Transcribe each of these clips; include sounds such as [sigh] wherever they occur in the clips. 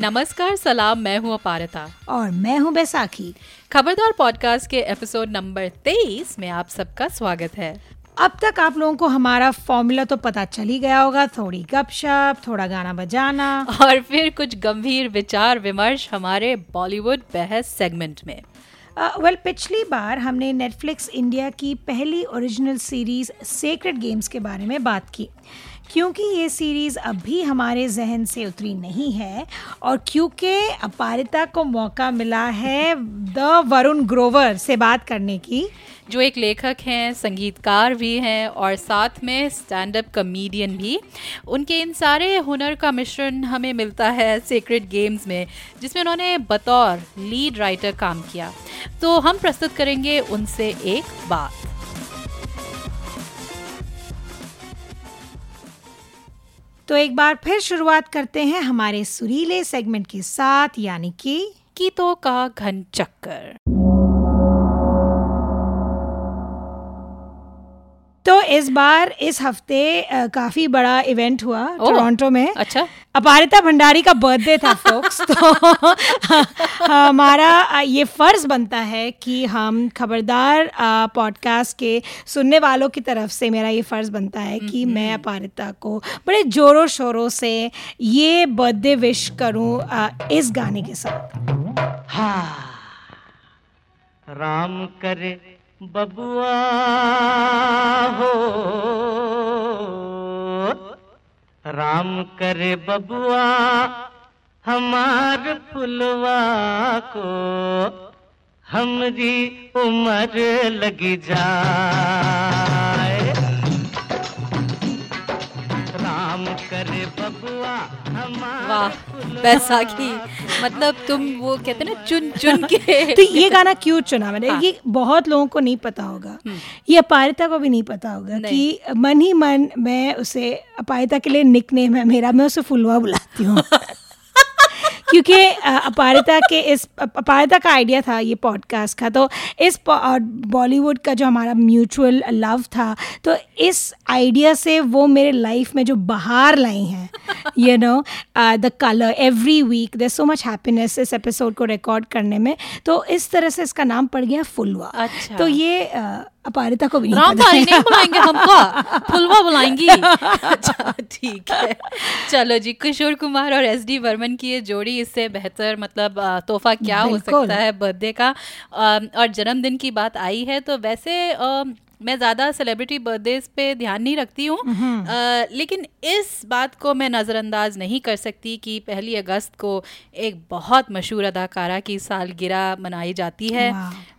नमस्कार सलाम मैं हूँ अपारता। और मैं हूँ बैसाखी। खबरदार पॉडकास्ट के एपिसोड नंबर तेईस में आप सबका स्वागत है। अब तक आप लोगों को हमारा फॉर्मूला तो पता चल ही गया होगा थोड़ी गपशप थोड़ा गाना बजाना। और फिर कुछ गंभीर विचार विमर्श हमारे बॉलीवुड बहस सेगमेंट में। वेल uh, well, पिछली बार हमने नेटफ्लिक्स इंडिया की पहली ओरिजिनल सीरीज़ सेक्रेट गेम्स के बारे में बात की। क्योंकि ये सीरीज़ अभी हमारे जहन से उतरी नहीं है और क्योंकि अपारिता को मौका मिला है द वरुण ग्रोवर से बात करने की। जो एक लेखक हैं, संगीतकार भी हैं और साथ में स्टैंड अप कॉमेडियन भी। उनके इन सारे हुनर का मिश्रण हमें मिलता है सीक्रेट गेम्स में, जिसमें उन्होंने बतौर लीड राइटर काम किया। तो हम प्रस्तुत करेंगे उनसे एक बात। तो एक बार फिर शुरुआत करते हैं हमारे सुरीले सेगमेंट के साथ, यानी कि गीतों का घन चक्कर। तो इस बार इस हफ़्ते काफ़ी बड़ा इवेंट हुआ टोरंटो में। अच्छा। अपारिता भंडारी का बर्थडे था फोक्स तो [laughs] हमारा ये फ़र्ज़ बनता है कि हम खबरदार पॉडकास्ट के सुनने वालों की तरफ़ से मेरा ये फ़र्ज़ बनता है कि हम्म, मैं हम्म। अपारिता को बड़े ज़ोरों शोरों से ये बर्थडे विश करूँ इस गाने के साथ। हाँ। राम करे बबुआ हो। राम करे बबुआ हमार फुलवा को। हमरी उम्र लगी जाए वाह बैसाखी मतलब तुम वो कहते ना चुन चुन [laughs] के। तो ये गाना क्यों चुना मैंने? हाँ। ये बहुत लोगों को नहीं पता होगा। हम्म। ये अपारिता को भी नहीं पता होगा कि मन ही मन मैं उसे अपारिता के लिए निक नेम है मेरा मैं उसे फुलवा बुलाती हूँ। [laughs] क्योंकि अपारिता के इस अपारिता का आइडिया था ये पॉडकास्ट का। तो इस बॉलीवुड का जो हमारा म्यूचुअल लव था तो इस आइडिया से वो मेरे लाइफ में जो बाहर लाई हैं you know the colour every week there so much happiness इस एपिसोड को रिकॉर्ड करने में। तो इस तरह से इसका नाम पड़ गया फुलवा। अच्छा। तो ये uh, अपारिता को भी नहीं राम भाई नहीं बुलाएँगे हमको। फुलवा बुलाएँगी। [laughs] अच्छा ठीक है। चलो जी किशोर कुमार और एस डी वर्मन की ये जोड़ी इससे बेहतर मतलब तोहफा क्या हो सकता है बर्थडे का? और जन्मदिन की बात आई है तो वैसे मैं ज़्यादा सेलिब्रिटी बर्थडेज पे ध्यान नहीं रखती हूँ हम्म। लेकिन इस बात को मैं नज़रअंदाज नहीं कर सकती कि पहली अगस्त को एक बहुत मशहूर अदाकारा की सालगिरह मनाई जाती है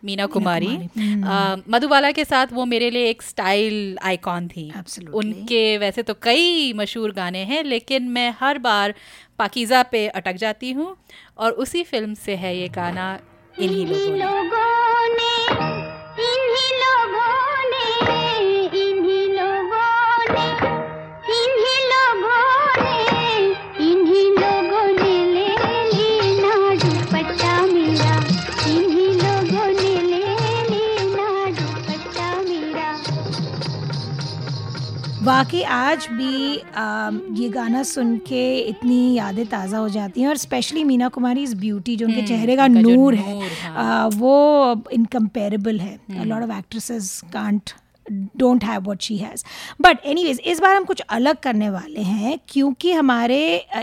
मीना कुमारी हम्म। मधुबाला के साथ वो मेरे लिए एक स्टाइल आइकॉन थी Absolutely. उनके वैसे तो कई मशहूर गाने हैं लेकिन मैं हर बार पाकिज़ा पे अटक जाती हूँ और उसी फ़िल्म से है ये गाना इन्हीं लोगों ने बाकी आज भी आ, ये गाना सुन के इतनी यादें ताज़ा हो जाती हैं और स्पेशली मीना कुमारी इस ब्यूटी जो उनके हम्म, चेहरे का नूर है हाँ. आ, वो इनकम्पेरेबल है। Lot of actresses can't don't have what she has but anyways इस बार हम कुछ अलग करने वाले हैं क्योंकि हमारे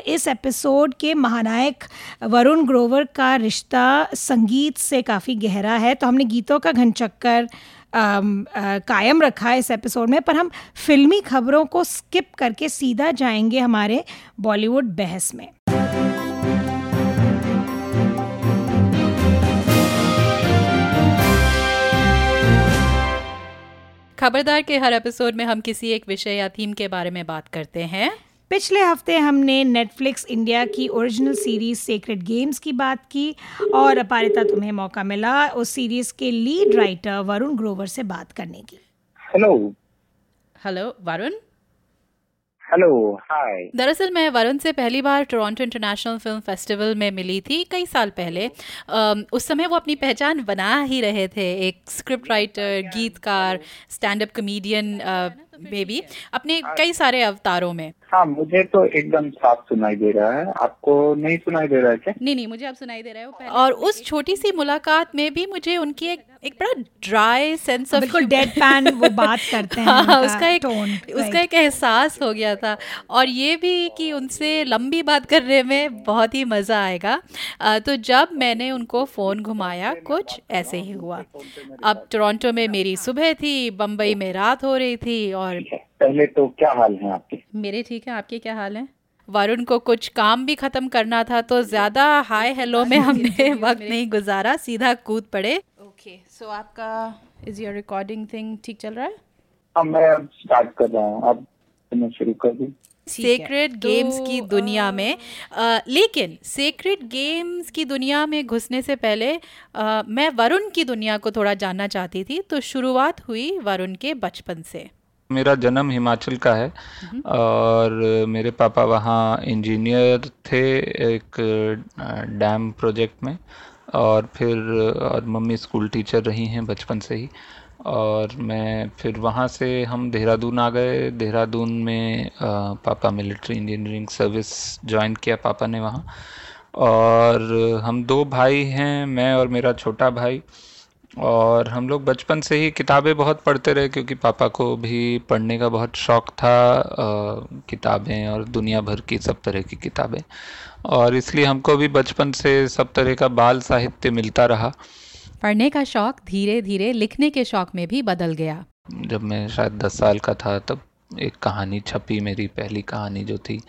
इस एपिसोड के महानायक वरुण ग्रोवर का रिश्ता संगीत से काफ़ी गहरा है। तो हमने गीतों का घन चक्कर कायम रखा है इस एपिसोड में, पर हम फिल्मी खबरों को स्किप करके सीधा जाएँगे हमारे बॉलीवुड बहस में। खबरदार के हर एपिसोड में हम किसी एक विषय या थीम के बारे में बात करते हैं। पिछले हफ़्ते हमने नेटफ्लिक्स इंडिया की ओरिजिनल सीरीज़ सीक्रेट गेम्स की बात की और अपारिता तुम्हें मौका मिला उस सीरीज़ के लीड राइटर वरुण ग्रोवर से बात करने की। Hello hello Varun hello hi दरअसल मैं वरुण से पहली बार टोरंटो इंटरनेशनल फ़िल्म फेस्टिवल में मिली थी कई साल पहले। उस समय वो अपनी पहचान बना ही रहे थे एक स्क्रिप्ट राइटर गीतकार स्टैंड अप कॉमेडियन में भी अपने कई सारे अवतारों में। हाँ मुझे तो एकदम साफ़ सुनाई दे रहा है। आपको नहीं सुनाई दे रहा है क्या? नहीं नहीं मुझे अब सुनाई दे रहा है और उस छोटी सी मुलाकात में भी मुझे उनकी एक एक बड़ा ड्राई सेंस ऑफ़ बिल्कुल डेड पैन वो बात करते हैं [laughs] हाँ, उसका एक tone, उसका एक एहसास हो गया था। और ये भी कि उनसे लंबी बात करने में बहुत ही मज़ा आएगा। अ, तो जब मैंने उनको फ़ोन घुमाया कुछ ऐसे ही हुआ। अब टोरंटो में मेरी सुबह थी बम्बई में रात हो रही थी और पहले तो क्या हाल है आपके? मेरे ठीक है आपके क्या हाल है? वरुण को कुछ काम भी खत्म करना था तो ज़्यादा हाय हेलो में [laughs] हमने वक्त नहीं गुजारा सीधा कूद पड़े। ओके सो आपका इज़ योर रिकॉर्डिंग थिंग ठीक चल रहा है? अब मैं अब स्टार्ट कर रहा हूँ। अब मैं शुरू कर दूँ। सेक्रेट गेम्स की तो, दुनिया में अ, लेकिन सेक्रेट गेम्स की दुनिया में घुसने से पहले अ, मैं वरुण की दुनिया को थोड़ा जानना चाहती थी तो शुरुआत हुई वरुण के बचपन से। मेरा जन्म हिमाचल का है और मेरे पापा वहाँ इंजीनियर थे एक डैम प्रोजेक्ट में और फिर और मम्मी स्कूल टीचर रही हैं बचपन से ही और मैं फिर वहाँ से हम देहरादून आ गए। देहरादून में पापा मिलिट्री इंजीनियरिंग सर्विस ज्वाइन किया पापा ने वहाँ और हम दो भाई हैं मैं और मेरा छोटा भाई। और हम लोग बचपन से ही किताबें बहुत पढ़ते रहे क्योंकि पापा को भी पढ़ने का बहुत शौक था किताबें और दुनिया भर की सब तरह की किताबें। और इसलिए हमको भी बचपन से सब तरह का बाल साहित्य मिलता रहा। पढ़ने का शौक धीरे धीरे लिखने के शौक में भी बदल गया। जब मैं शायद दस साल का था तब एक कहानी छपी मेरी पहली कहानी जो थी।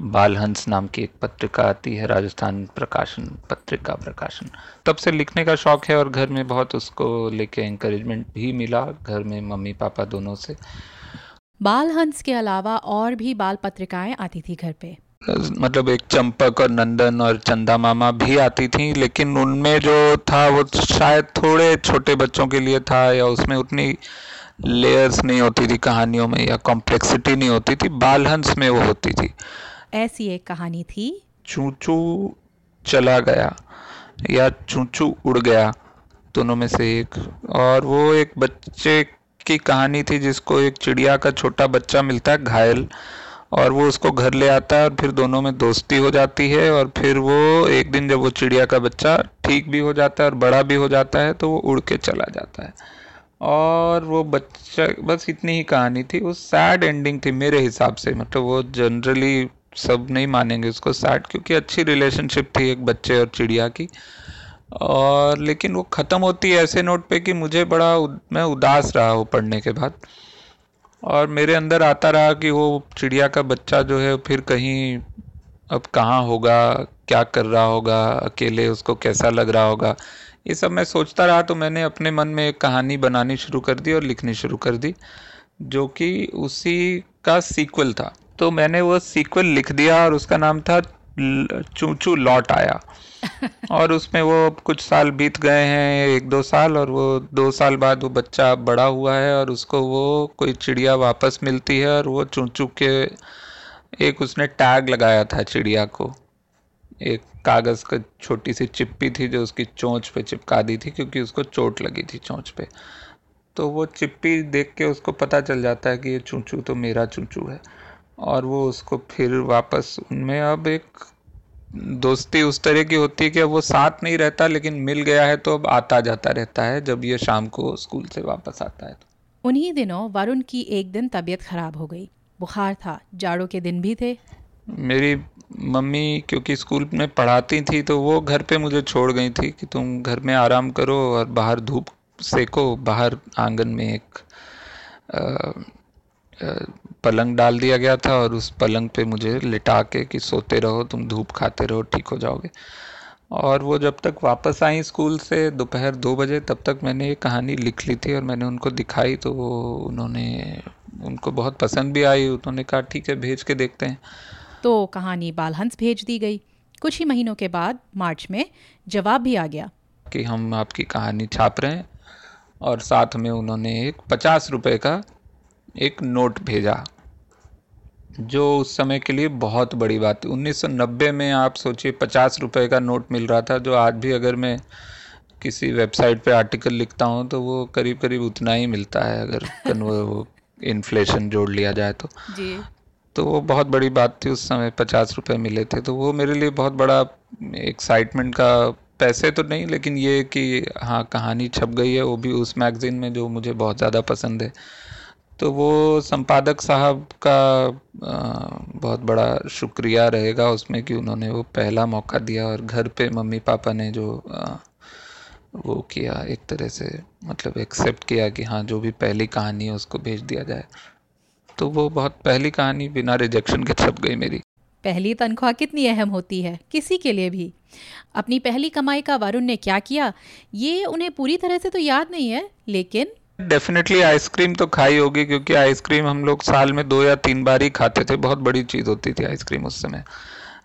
बालहंस नाम की एक पत्रिका आती है राजस्थान प्रकाशन पत्रिका प्रकाशन। तब से लिखने का शौक है और घर में बहुत उसको लेके encouragement भी मिला घर में मम्मी पापा दोनों से। बाल हंस के अलावा और भी बाल पत्रिकाएँ आती थी घर पे। मतलब एक चंपक और नंदन और चंदा मामा भी आती थी लेकिन उनमें जो था वो शायद थोड़े छोटे बच्चों के लिए था या उसमें उतनी लेयर्स नहीं होती थी कहानियों में या कॉम्प्लेक्सिटी नहीं होती थी बालहंस में वो होती थी। ऐसी एक कहानी थी। चूचू चला गया या चूचू उड़ गया, दोनों में से एक। और वो एक बच्चे की कहानी थी जिसको एक चिड़िया का छोटा बच्चा मिलता है, घायल। और वो उसको घर ले आता है और फिर दोनों में दोस्ती हो जाती है और फिर वो एक दिन जब वो चिड़िया का बच्चा ठीक भी हो जाता है और बड़ा भी हो जाता है तो वो उड़ के चला जाता है। और वो बच्चा, बस इतनी ही कहानी थी। वो सैड एंडिंग थी मेरे हिसाब से मतलब वो जनरली सब नहीं मानेंगे उसको सैड क्योंकि अच्छी रिलेशनशिप थी एक बच्चे और चिड़िया की। और लेकिन वो ख़त्म होती है ऐसे नोट पे कि मुझे बड़ा उद, मैं उदास रहा वो पढ़ने के बाद। और मेरे अंदर आता रहा कि वो चिड़िया का बच्चा जो है फिर कहीं अब कहाँ होगा क्या कर रहा होगा अकेले उसको कैसा लग रहा होगा। ये सब मैं सोचता रहा तो मैंने अपने मन में एक कहानी बनानी शुरू कर दी और लिखनी शुरू कर दी जो कि उसी का सीक्वल था। तो मैंने वो सीक्वल लिख दिया और उसका नाम था चूचू लौट आया। [laughs] और उसमें वो कुछ साल बीत गए हैं एक दो साल और वो दो साल बाद वो बच्चा बड़ा हुआ है और उसको वो कोई चिड़िया वापस मिलती है और वो चूचू के एक उसने टैग लगाया था चिड़िया को। एक कागज़ का छोटी सी चिप्पी थी जो उसकी चोंच पे चिपका दी थी क्योंकि उसको चोट लगी थी चोंच पे। तो वो चिप्पी देख के उसको पता चल जाता है कि ये चूचू तो मेरा चूचू है। और वो उसको फिर वापस उनमें अब एक दोस्ती उस तरह की होती है कि अब वो साथ नहीं रहता लेकिन मिल गया है तो अब आता जाता रहता है जब ये शाम को स्कूल से वापस आता है तो। उन्हीं दिनों वरुण की एक दिन तबीयत खराब हो गई। बुखार था जाड़ों के दिन भी थे। मेरी मम्मी क्योंकि स्कूल में पढ़ाती थी तो वो घर पे मुझे छोड़ गई थी कि तुम घर में आराम करो और बाहर धूप सेको बाहर आँगन में एक अ, अ, पलंग डाल दिया गया था और उस पलंग पे मुझे लिटा के कि सोते रहो तुम धूप खाते रहो ठीक हो जाओगे। और वो जब तक वापस आई स्कूल से दोपहर दो बजे तब तक मैंने ये कहानी लिख ली थी और मैंने उनको दिखाई तो वो उन्होंने उनको बहुत पसंद भी आई उन्होंने कहा ठीक है भेज के देखते हैं। तो कहानी बालहंस भेज दी गई। कुछ ही महीनों के बाद मार्च में जवाब भी आ गया। कि हम आपकी कहानी छाप रहे हैं और साथ में उन्होंने एक पचास रुपये का एक नोट भेजा जो उस समय के लिए बहुत बड़ी बात थी। 1990 में आप सोचिए पचास रुपये का नोट मिल रहा था जो आज भी अगर मैं किसी वेबसाइट पे आर्टिकल लिखता हूँ तो वो करीब करीब उतना ही मिलता है अगर वो इन्फ्लेशन जोड़ लिया जाए तो। जी। तो वो बहुत बड़ी बात थी उस समय पचास रुपये मिले थे तो वो मेरे लिए बहुत बड़ा एक्साइटमेंट का पैसे तो नहीं लेकिन ये कि हाँ कहानी छप गई है वो भी उस मैगज़ीन में जो मुझे बहुत ज़्यादा पसंद है। तो वो संपादक साहब का बहुत बड़ा शुक्रिया रहेगा उसमें कि उन्होंने वो पहला मौका दिया और घर पे मम्मी पापा ने जो वो किया, एक तरह से मतलब एक्सेप्ट किया कि हाँ जो भी पहली कहानी है उसको भेज दिया जाए। तो वो बहुत पहली कहानी बिना रिजेक्शन के छप गई मेरी। पहली तनख्वाह कितनी अहम होती है, किसी के लिए भी। अपनी पहली कमाई का वरुण ने क्या किया, ये उन्हें पूरी तरह से तो याद नहीं है, लेकिन डेफिनेटली आइसक्रीम तो खाई होगी, क्योंकि आइसक्रीम हम लोग साल में दो या तीन बार ही खाते थे। बहुत बड़ी चीज़ होती थी आइसक्रीम उस समय।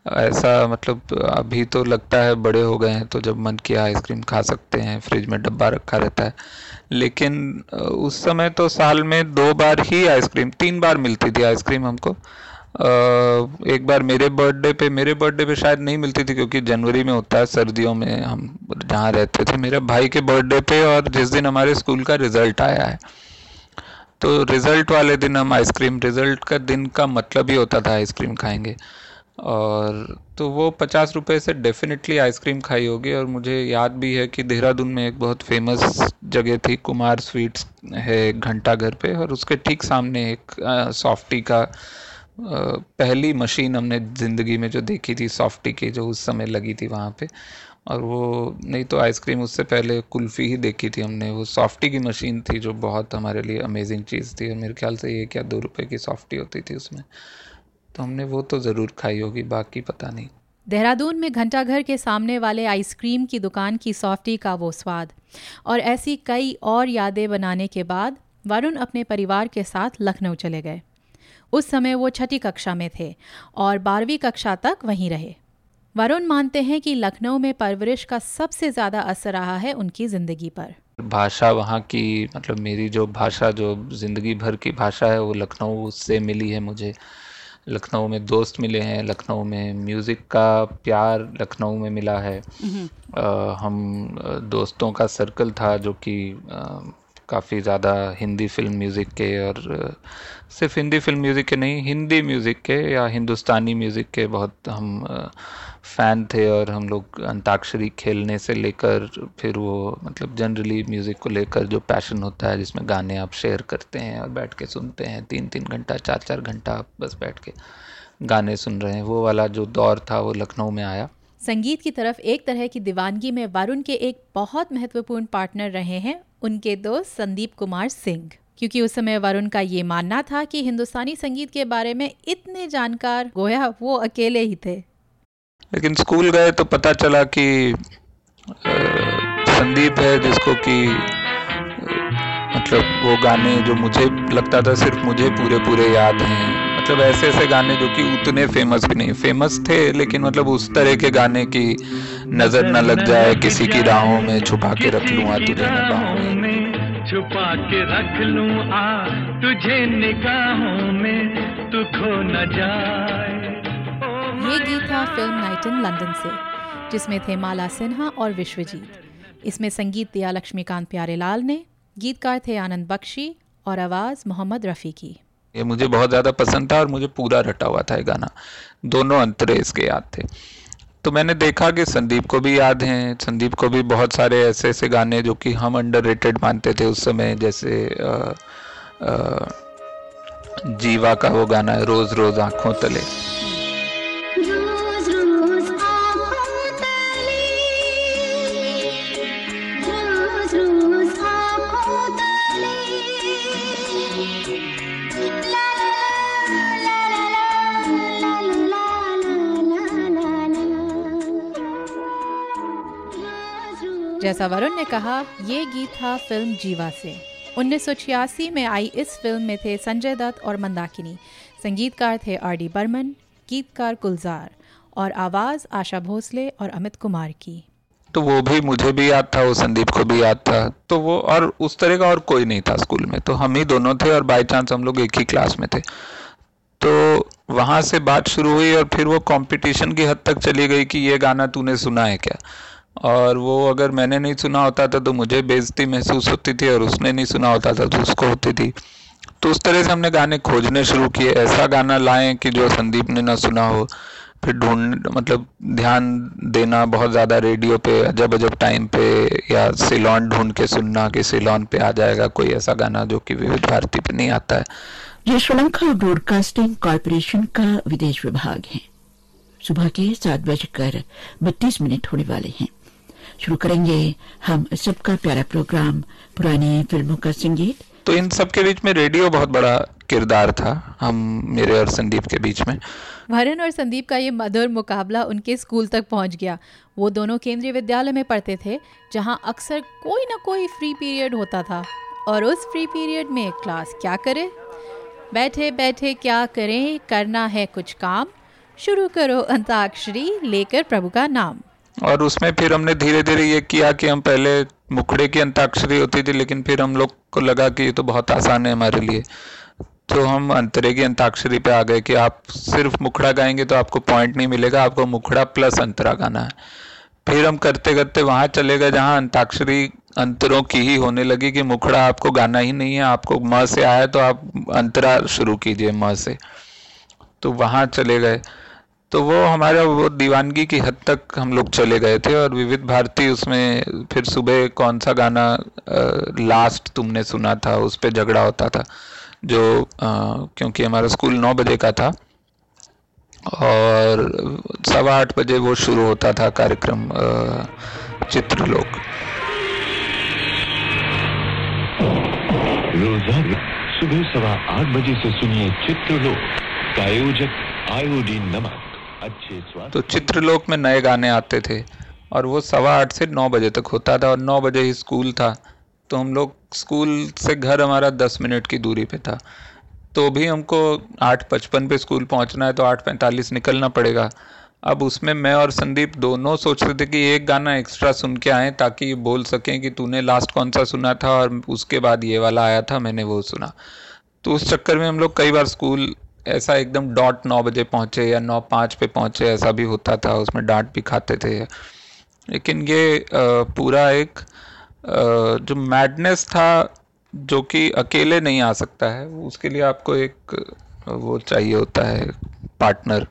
ऐसा मतलब अभी तो लगता है बड़े हो गए हैं तो जब मन किया आइसक्रीम खा सकते हैं फ्रिज में डब्बा रखा रहता है। लेकिन उस समय तो साल में दो बार ही आइसक्रीम तीन बार मिलती थी आइसक्रीम हमको। एक बार मेरे बर्थडे पे, मेरे बर्थडे पे शायद नहीं मिलती थी क्योंकि जनवरी में होता है, सर्दियों में हम जहाँ रहते थे। मेरे भाई के बर्थडे पे और जिस दिन हमारे स्कूल का रिज़ल्ट आया है। तो रिज़ल्ट वाले दिन हम आइसक्रीम रिज़ल्ट का दिन का मतलब ही होता था आइसक्रीम खाएँगे। और तो वो पचास रुपये से डेफिनेटली आइसक्रीम खाई होगी और मुझे याद भी है कि देहरादून में एक बहुत फ़ेमस जगह थी, कुमार स्वीट्स है घंटा घर पे और उसके ठीक सामने एक सॉफ्टी का पहली मशीन हमने ज़िंदगी में जो देखी थी सॉफ्टी की, जो उस समय लगी थी वहाँ पे। और वो, नहीं तो आइसक्रीम उससे पहले कुल्फ़ी ही देखी थी हमने। वो सॉफ्टी की मशीन थी जो बहुत हमारे लिए अमेजिंग चीज़ थी। और मेरे ख्याल से ये क्या दो रुपए की सॉफ्टी होती थी उसमें। तो हमने वो तो ज़रूर खाई होगी, बाकी पता नहीं। देहरादून में घंटाघर के सामने वाले आइसक्रीम की दुकान की सॉफ्टी का वो स्वाद। और ऐसी कई और यादें बनाने के बाद वरुण अपने परिवार के साथ लखनऊ चले गए। उस समय वो छठी कक्षा में थे और बारहवीं कक्षा तक वहीं रहे। वरुण मानते हैं कि लखनऊ में परवरिश का सबसे ज़्यादा असर रहा है उनकी ज़िंदगी पर। भाषा वहाँ की मतलब मेरी जो भाषा जो ज़िंदगी भर की भाषा है वो लखनऊ से मिली है मुझे। लखनऊ में दोस्त मिले हैं लखनऊ में म्यूज़िक का प्यार लखनऊ में मिला है। आ, हम दोस्तों का सर्कल था जो कि काफ़ी ज़्यादा हिंदी फ़िल्म म्यूज़िक के और सिर्फ़ हिंदी फ़िल्म म्यूज़िक के नहीं, हिंदी म्यूज़िक के या हिंदुस्तानी म्यूज़िक के बहुत हम फ़ैन थे और हम लोग अंताक्षरी खेलने से लेकर फिर वो मतलब जनरली म्यूज़िक को लेकर जो पैशन होता है, जिसमें गाने आप शेयर करते हैं और बैठ के सुनते हैं तीन तीन घंटा चार चार घंटा आप बस बैठ के गाने सुन रहे हैं, वो वाला जो दौर था वो लखनऊ में आया। संगीत की तरफ़ एक तरह की दीवानगी में वरुण के एक बहुत महत्वपूर्ण पार्टनर रहे हैं उनके दोस्त संदीप कुमार सिंह। क्योंकि उस समय वरुण का ये मानना था कि हिंदुस्तानी संगीत के बारे में इतने जानकार, गोया, वो अकेले ही थे। लेकिन स्कूल गए तो पता चला कि संदीप है जिसको कि मतलब वो गाने जो मुझे लगता था सिर्फ़ मुझे पूरे पूरे याद हैं। मतलब ऐसे ऐसे गाने जो कि उतने फ़ेमस भी नहीं फ़ेमस थे लेकिन मतलब उस तरह के गाने की नज़र न लग जाए किसी की राहों में छुपा के रख लूँ आ तुझे निगाहों में। छुपा के रख लूँ आ तुझे निगाहों में तू खो न जाए। ये गीत था फ़िल्म नाइट इन लंदन से जिसमें थे माला सिन्हा और विश्वजीत। इसमें संगीत दिया लक्ष्मीकांत प्यारेलाल ने गीतकार थे आनंद बख्शी और आवाज़ मोहम्मद रफ़ी की। ये मुझे बहुत ज़्यादा पसंद था और मुझे पूरा रटा हुआ था ये गाना। दोनों अंतरे इसके याद थे। तो मैंने देखा कि संदीप को भी याद हैं संदीप को भी बहुत सारे ऐसे ऐसे गाने जो कि हम अंडर मानते थे उस समय जैसे आ, आ, जीवा का वो गाना है रोज़ रोज़ आँखों तले। जैसा वरुण ने कहा, ये गीत था फ़िल्म जीवा से। उन्नीस में आई इस फ़िल्म में थे संजय दत्त और मंदाकिनी। संगीतकार थे आर डी बर्मन, गीतकार गुलजार और आवाज़ आशा भोसले और अमित कुमार की। तो वो भी मुझे भी याद था, वो संदीप को भी याद था। तो वो और उस तरह का और कोई नहीं था स्कूल में। तो हम ही दोनों थे और बाई चांस हम लोग एक ही क्लास में थे। तो वहाँ से बात शुरू हुई और फिर वो कंपटीशन की हद तक चली गई कि ये गाना तूने सुना है क्या? और वो अगर मैंने नहीं सुना होता था तो मुझे बेइज्जती महसूस होती थी और उसने नहीं सुना होता था तो उसको होती थी। तो तो उस तरह से हमने गाने खोजने शुरू किए, ऐसा गाना लाएँ कि जो संदीप ने ना सुना हो। फिर ढूंढ मतलब ध्यान देना बहुत ज़्यादा रेडियो पे अजब अजब टाइम पे, या सिलोन ढूंढ के सुनना कि सिलोन पे आ जाएगा कोई ऐसा गाना जो कि विविध भारती पे नहीं आता है। ये श्रीलंका ब्रॉडकास्टिंग कॉरपोरेशन का विदेश विभाग है। सुबह के सात बजकर बत्तीस मिनट होने वाले हैं। शुरू करेंगे हम सबका प्यारा प्रोग्राम पुरानी फ़िल्मों का संगीत। तो इन सब के बीच में रेडियो बहुत बड़ा किरदार था हम मेरे और संदीप के बीच में। वरुण और संदीप का ये मधुर मुकाबला उनके स्कूल तक पहुँच गया। वो दोनों केंद्रीय विद्यालय में पढ़ते थे जहाँ अक्सर कोई ना कोई फ्री पीरियड होता था। और उस फ्री पीरियड में क्लास क्या करे? बैठे बैठे क्या करें? करना है कुछ काम। शुरू करो अंताक्षरी लेकर प्रभु का नाम। और उसमें फिर हमने धीरे धीरे ये किया कि हम पहले मुखड़े की अंताक्षरी होती थी, लेकिन फिर हम लोग को लगा कि ये तो बहुत आसान है हमारे लिए। तो हम अंतरे की अंताक्षरी पे आ गए कि आप सिर्फ़ मुखड़ा गाएँगे तो आपको पॉइंट नहीं मिलेगा, आपको मुखड़ा प्लस अंतरा गाना है। फिर हम करते करते वहाँ चले गए, जहाँ अंताक्षरी अंतरों की ही होने लगी कि मुखड़ा आपको गाना ही नहीं है, आपको म से आया तो आप अंतरा शुरू कीजिए, म से। तो वहाँ चले गए। तो वो हमारा वो दीवानगी की हद तक हम लोग चले गए थे और विविध भारती उसमें फिर सुबह कौन सा गाना आ, लास्ट तुमने सुना था उस पर झगड़ा होता था जो आ, क्योंकि हमारा स्कूल नौ बजे का था और सवा आठ बजे वो शुरू होता था कार्यक्रम चित्रलोक। सुबह सवा आठ बजे से सुनिए चित्रलोक का आयोजक आयोडीन नमक। अच्छे तो चित्रलोक में नए गाने आते थे और वो सवा आठ से नौ बजे तक होता था और नौ बजे ही स्कूल था। तो हम लोग स्कूल से घर हमारा दस मिनट की दूरी पे था। तो भी हमको आठ पचपन पे स्कूल पहुँचना है तो आठ पैंतालीस निकलना पड़ेगा। अब उसमें मैं और संदीप दोनों सोच रहे थे कि एक गाना एक्स्ट्रा सुन के आए ताकि बोल सकें कि तूने लास्ट कौन सा सुना था और उसके बाद ये वाला आया था, मैंने वो सुना। तो उस चक्कर में हम लोग कई बार स्कूल ऐसा एकदम डॉट नौ बजे पहुँचे या नौ पाँच पे पहुँचे, ऐसा भी होता था, उसमें डांट भी खाते थे। लेकिन ये पूरा एक जो मैडनेस था, जो कि अकेले नहीं आ सकता है, उसके लिए आपको एक, वो चाहिए होता है पार्टनर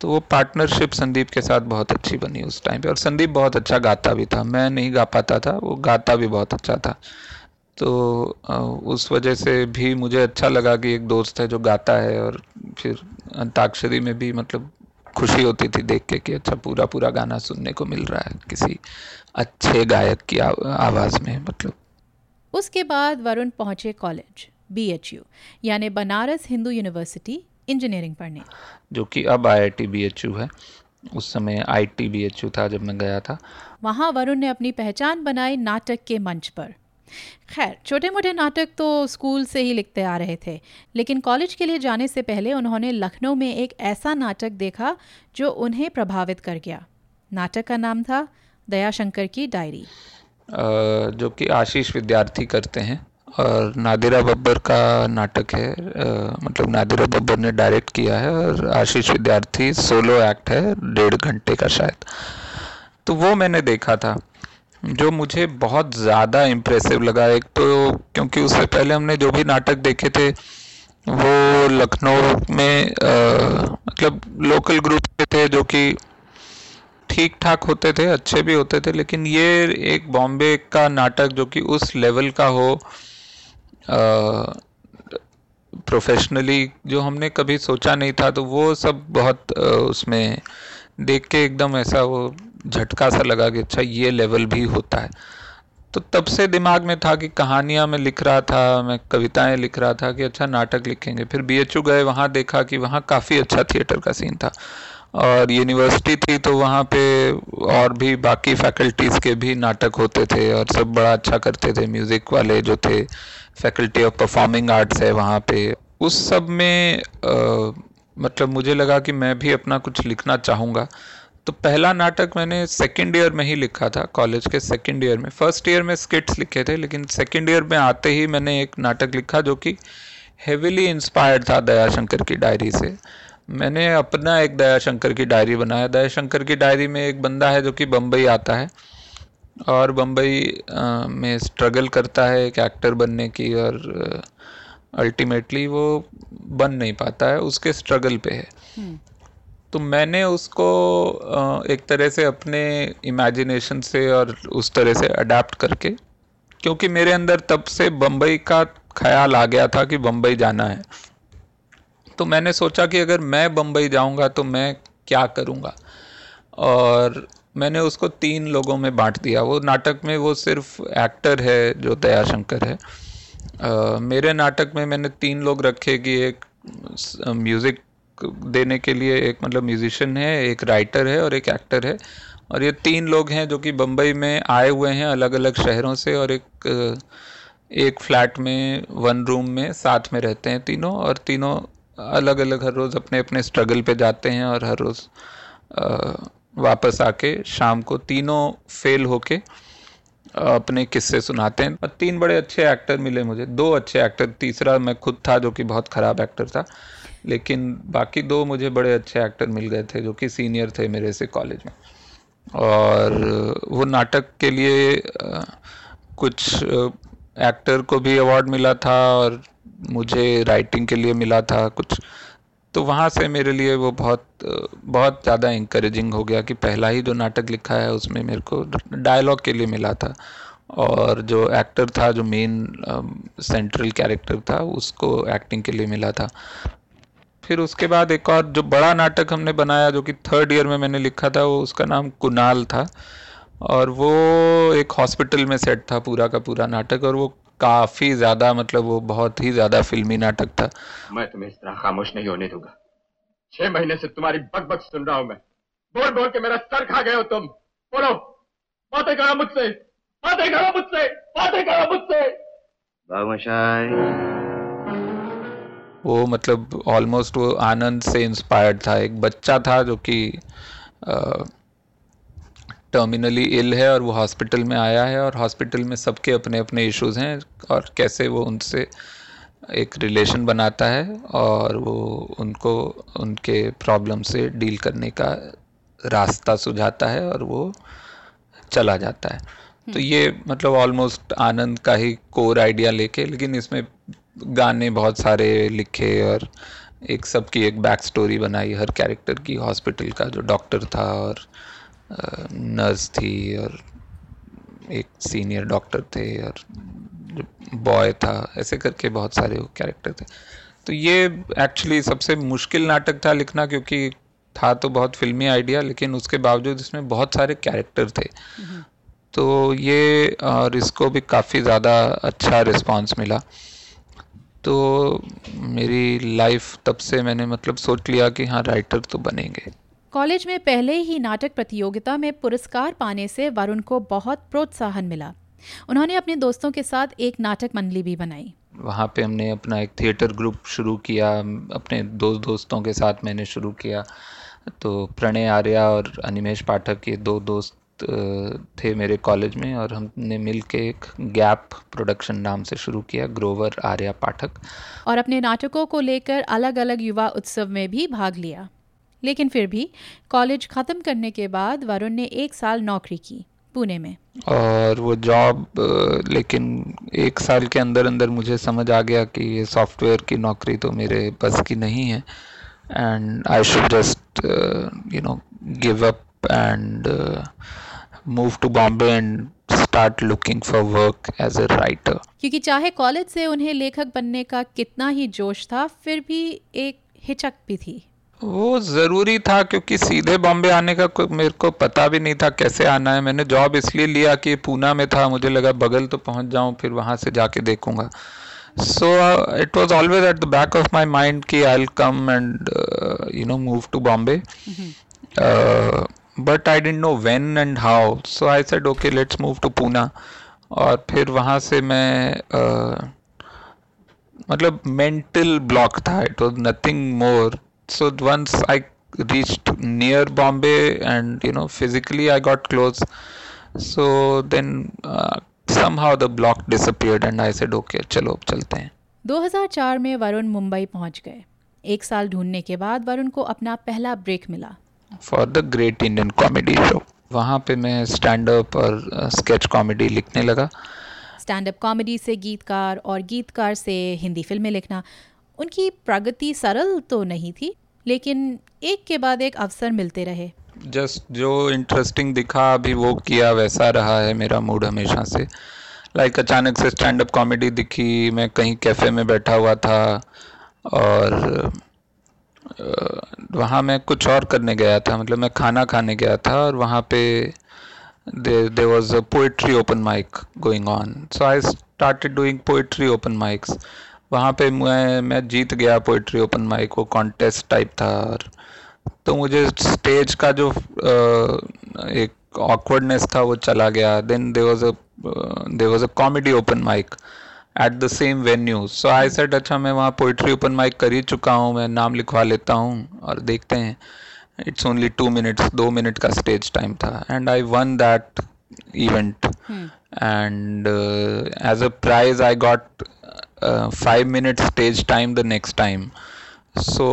तो वो पार्टनरशिप संदीप के साथ बहुत अच्छी बनी उस टाइम पे, और संदीप बहुत अच्छा गाता भी था। मैं नहीं गा पाता था, वो गाता भी बहुत अच्छा था। तो उस वजह से भी मुझे अच्छा लगा कि एक दोस्त है जो गाता है और फिर अंताक्षरी में भी मतलब खुशी होती थी देख के कि अच्छा पूरा पूरा गाना सुनने को मिल रहा है किसी अच्छे गायक की आवाज़ में मतलब। उसके बाद वरुण पहुँचे कॉलेज बी एच यू यानी बनारस हिंदू यूनिवर्सिटी इंजीनियरिंग पढ़ने। जो कि अब I I T B H U है। उस समय I T B H U था जब मैं गया था। वहाँ वरुण ने अपनी पहचान बनाई नाटक के मंच पर। खैर छोटे मोटे नाटक तो स्कूल से ही लिखते आ रहे थे लेकिन कॉलेज के लिए जाने से पहले उन्होंने लखनऊ में एक ऐसा नाटक देखा जो उन्हें प्रभावित कर गया। नाटक का नाम था दयाशंकर की डायरी। जो कि आशीष विद्यार्थी करते हैं और नादिरा बब्बर का नाटक है। आ, मतलब नादिरा बब्बर ने डायरेक्ट किया है और आशीष विद्यार्थी सोलो एक्ट है डेढ़ घंटे का शायद। तो वो मैंने देखा था। जो मुझे बहुत ज़्यादा इम्प्रेसिव लगा एक तो क्योंकि उससे पहले हमने जो भी नाटक देखे थे वो लखनऊ में मतलब लोकल ग्रुप के थे जो कि ठीक ठाक होते थे अच्छे भी होते थे लेकिन ये एक बॉम्बे का नाटक जो कि उस लेवल का हो प्रोफेशनली जो हमने कभी सोचा नहीं था तो वो सब बहुत आ, उसमें देख के एकदम ऐसा वो झटका सा लगा कि अच्छा ये लेवल भी होता है। तो तब से दिमाग में था कि कहानियाँ मैं लिख रहा था मैं कविताएँ लिख रहा था कि अच्छा नाटक लिखेंगे। फिर बी एच गए वहाँ देखा कि वहाँ काफ़ी अच्छा थिएटर का सीन था। और यूनिवर्सिटी थी तो वहाँ पे और भी बाकी फैकल्टीज़ के भी नाटक होते थे और सब बड़ा अच्छा करते थे। म्यूज़िक वाले जो थे फैकल्टी ऑफ़ परफॉर्मिंग आर्ट्स है वहाँ पे। उस सब में आ, मतलब मुझे लगा कि मैं भी अपना कुछ लिखना चाहूँगा। तो पहला नाटक मैंने सेकेंड ईयर में ही लिखा था कॉलेज के सेकेंड ईयर में। फ़र्स्ट ईयर में स्किट्स लिखे थे, लेकिन सेकेंड ईयर में आते ही मैंने एक नाटक लिखा जो कि हेविली इंस्पायर्ड था दयाशंकर की डायरी से। मैंने अपना एक दयाशंकर की डायरी बनाया। दयाशंकर की डायरी में एक बंदा है जो कि बम्बई आता है और बम्बई में स्ट्रगल करता है एक एक्टर बनने की और अल्टीमेटली वो बन नहीं पाता है, उसके स्ट्रगल पे है। हम्म। तो मैंने उसको एक तरह से अपने इमेजिनेशन से और उस तरह से अडेप्ट करके क्योंकि मेरे अंदर तब से बम्बई का ख्याल आ गया था कि बम्बई जाना है। तो मैंने सोचा कि अगर मैं बम्बई जाऊँगा तो मैं क्या करूँगा? और मैंने उसको तीन लोगों में बांट दिया। वो नाटक में वो सिर्फ़ एक्टर है जो दयाशंकर है। आ, मेरे नाटक में मैंने तीन लोग रखे कि एक म्यूज़िक देने के लिए एक मतलब म्यूजिशियन है, एक राइटर है और एक एक्टर है। और ये तीन लोग हैं जो कि बम्बई में आए हुए हैं अलग अलग शहरों से और एक एक फ्लैट में वन रूम में साथ में रहते हैं तीनों और तीनों अलग अलग हर रोज़ अपने अपने स्ट्रगल पे जाते हैं और हर रोज़ वापस आके शाम को तीनों फेल होके अपने किस्से सुनाते हैं। और तीन बड़े अच्छे एक्टर मिले मुझे। दो अच्छे एक्टर तीसरा मैं खुद था जो कि बहुत ख़राब एक्टर था। लेकिन बाकी दो मुझे बड़े अच्छे एक्टर मिल गए थे जो कि सीनियर थे मेरे से कॉलेज में। और वो नाटक के लिए कुछ एक्टर को भी अवार्ड मिला था और मुझे राइटिंग के लिए मिला था कुछ। तो वहाँ से मेरे लिए वो बहुत बहुत ज़्यादा इंकरेजिंग हो गया कि पहला ही जो नाटक लिखा है उसमें मेरे को डायलॉग के लिए मिला था। और जो एक्टर था, जो मेन सेंट्रल कैरेक्टर था, उसको एक्टिंग के लिए मिला था। फिर उसके बाद एक और जो बड़ा नाटक हमने बनाया जो कि थर्ड ईयर में मैंने लिखा था वो उसका नाम कुनाल था। और वो एक हॉस्पिटल में सेट था पूरा का पूरा नाटक और वो काफ़ी ज़्यादा मतलब वो बहुत ही ज़्यादा फिल्मी नाटक था। मैं तुम्हें इस तरह खामोश नहीं होने दूँगा। छह महीने से तुम्हारी बक बक सुन रहा हूँ मैं। बोल बोल के मेरा सर खा गए हो तुम। बोलो। बातें करो मुझसे। बातें करो मुझसे। बातें करो मुझसे। बाबूशाही वो मतलब ऑलमोस्ट वो आनंद से इंस्पायर्ड था एक बच्चा था जो कि टर्मिनली इल है और वो हॉस्पिटल में आया है और हॉस्पिटल में सबके अपने अपने इश्यूज़ हैं और कैसे वो उनसे एक रिलेशन बनाता है और वो उनको उनके प्रॉब्लम से डील करने का रास्ता सुझाता है और वो चला जाता है तो हम्म। ये मतलब ऑलमोस्ट आनंद का ही कोर आइडिया लेके लेकिन इसमें गाने बहुत सारे लिखे और एक सबकी एक बैक स्टोरी बनाई हर कैरेक्टर की हॉस्पिटल का जो डॉक्टर था और नर्स थी और एक सीनियर डॉक्टर थे और बॉय था ऐसे करके बहुत सारे वो कैरेक्टर थे। तो ये एक्चुअली सबसे मुश्किल नाटक था लिखना क्योंकि था तो बहुत फिल्मी आइडिया लेकिन उसके बावजूद इसमें बहुत सारे कैरेक्टर थे। तो ये और इसको भी काफ़ी ज़्यादा अच्छा रिस्पांस मिला। तो मेरी लाइफ तब से मैंने मतलब सोच लिया कि हाँ राइटर तो बनेंगे। कॉलेज में पहले ही नाटक प्रतियोगिता में पुरस्कार पाने से वरुण को बहुत प्रोत्साहन मिला। उन्होंने अपने दोस्तों के साथ एक नाटक मंडली भी बनाई। वहाँ पे हमने अपना एक थिएटर ग्रुप शुरू किया अपने दो दोस्तों के साथ मैंने शुरू किया। तो प्रणय आर्या और अनिमेश पाठक ये दो दोस्त थे मेरे कॉलेज में और हमने मिल के एक गैप प्रोडक्शन नाम से शुरू किया ग्रोवर आर्या पाठक और अपने नाटकों को लेकर अलग अलग युवा उत्सव में भी भाग लिया। लेकिन फिर भी कॉलेज ख़त्म करने के बाद वरुण ने एक साल नौकरी की पुणे में। और वो जॉब लेकिन एक साल के अंदर अंदर मुझे समझ आ गया कि ये सॉफ्टवेयर की नौकरी तो मेरे बस की नहीं है। And I should just you know give up and move to Bombay and start looking for work as a writer. क्योंकि चाहे कॉलेज से उन्हें लेखक बनने का कितना ही जोश था फिर भी एक हिचक भी थी। वो ज़रूरी था क्योंकि सीधे बॉम्बे आने का मेरे को पता भी नहीं था कैसे आना है। मैंने जॉब इसलिए लिया कि पूना में था मुझे लगा बगल तो पहुँच जाऊँ फिर वहाँ से जाके देखूँगा। So it was always at the back of my mind कि I will come and you know move to Bombay but I didn't know when and how so I said okay let's move to Poona और फिर वहाँ से मैं मतलब mental block था. It was nothing more so once I reached near Bombay and you know physically I got close. So then uh, somehow the block disappeared and I said okay चलो चलते हैं. 2004 में वरुण मुंबई पहुँच गए। एक साल ढूँढने के बाद वरुण को अपना पहला ब्रेक मिला। For the great Indian comedy show वहाँ पे मैं स्टैंड अप और स्केच uh, कॉमेडी लिखने लगा। स्टैंड अप कॉमेडी से गीतकार और गीतकार से हिंदी फ़िल्में लिखना। उनकी प्रगति सरल तो नहीं थी लेकिन एक के बाद एक अवसर मिलते रहे। जस्ट जो इंटरेस्टिंग दिखा अभी वो किया वैसा रहा है मेरा मूड हमेशा से। लाइक like, अचानक से स्टैंड अप कॉमेडी दिखी मैं कहीं कैफ़े में बैठा हुआ था और वहाँ मैं कुछ और करने गया था मतलब मैं खाना खाने गया था और वहाँ पे there was a poetry open mic going on. So i started doing poetry open mics. वहाँ पे मैं मैं जीत गया पोइट्री ओपन माइक वो कॉन्टेस्ट टाइप था और तो मुझे स्टेज का जो एक ऑकवर्डनेस था वो चला गया. Then there was a there was a comedy open mic at the same venue so I said अच्छा मैं वहाँ पोइट्री ओपन माइक कर ही चुका हूँ मैं नाम लिखवा लेता हूँ और देखते हैं. इट्स ओनली टू मिनट्स दो मिनट का स्टेज टाइम था। And I won that event and as a prize I got five minute stage time the next time so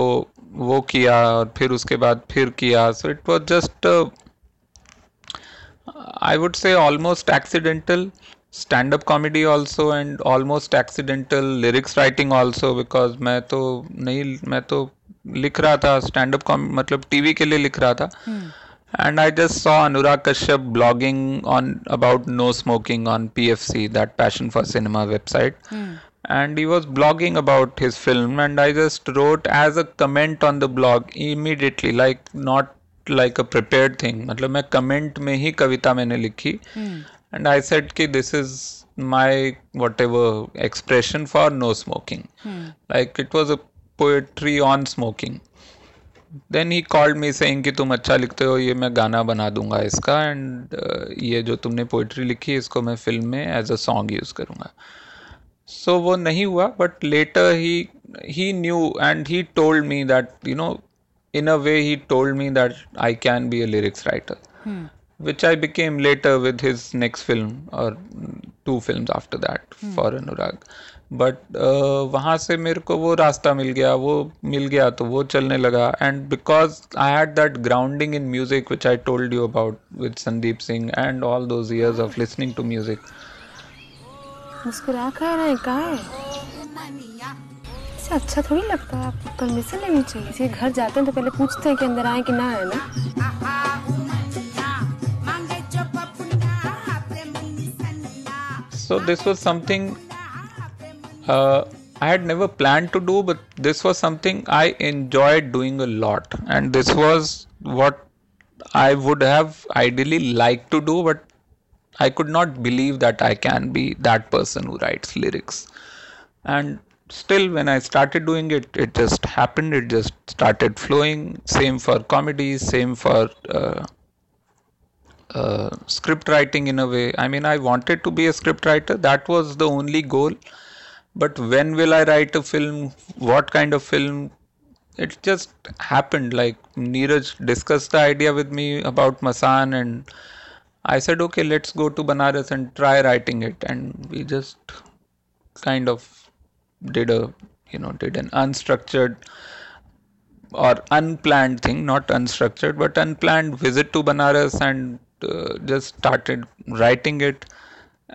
वो किया और फिर उसके बाद फिर किया। So it was just I would say almost accidental stand up comedy also and almost accidental lyrics writing also because मैं तो नहीं मैं तो लिख रहा था स्टैंड अप मतलब टीवी के लिए लिख रहा था। And I just saw Anurag Kashyap blogging on about no smoking on P F C that passion for cinema website and he was blogging about his film and I just wrote as a comment on the blog immediately like not like a prepare thing मतलब मैं comment में ही कविता मैंने लिखी. Hmm. And I said कि this is my whatever expression for no smoking. Hmm. Like it was a poetry on smoking. Then he called me saying कि तुम अच्छा लिखते हो ये मैं गाना बना दूँगा इसका एंड uh, ये जो तुमने पोइट्री लिखी इसको मैं फ़िल्म में एज अ सॉन्ग यूज़ करूँगा सो so, वो नहीं हुआ but later he he knew and he told me that you know in a way he told me that I can be a lyrics writer. Which I became later with his next film or two films after that hmm. for Anurag. But uh, वहाँ से मेरे को वो रास्ता मिल गया वो मिल गया तो वो चलने लगा and because I had that grounding in music which I told you about with Sandeep Singh and all those years of listening to music मुस्कुरा कर रहे का है अच्छा थोड़ी लगता है आपको परमिशन लेनी चाहिए घर जाते हैं तो पहले पूछते हैं कि अंदर आए कि ना आए ना So this was something uh, I had never planned to do, but this was something I enjoyed doing a lot, and this was what I would have ideally liked to do, but I could not believe that I can be that person who writes lyrics. And still, when I started doing it, it just happened. It just started flowing. Same for comedy, same for uh, uh, script writing in a way. I mean, I wanted to be a script writer, that was the only goal. But when will I write a film? What kind of film? It just happened. Like Neeraj discussed the idea with me about Masan, and I said, okay, let's go to Banaras and try writing it. And we just kind of did a, you know, did an unstructured or unplanned thing, not unstructured, but unplanned visit to Banaras and uh, just started writing it.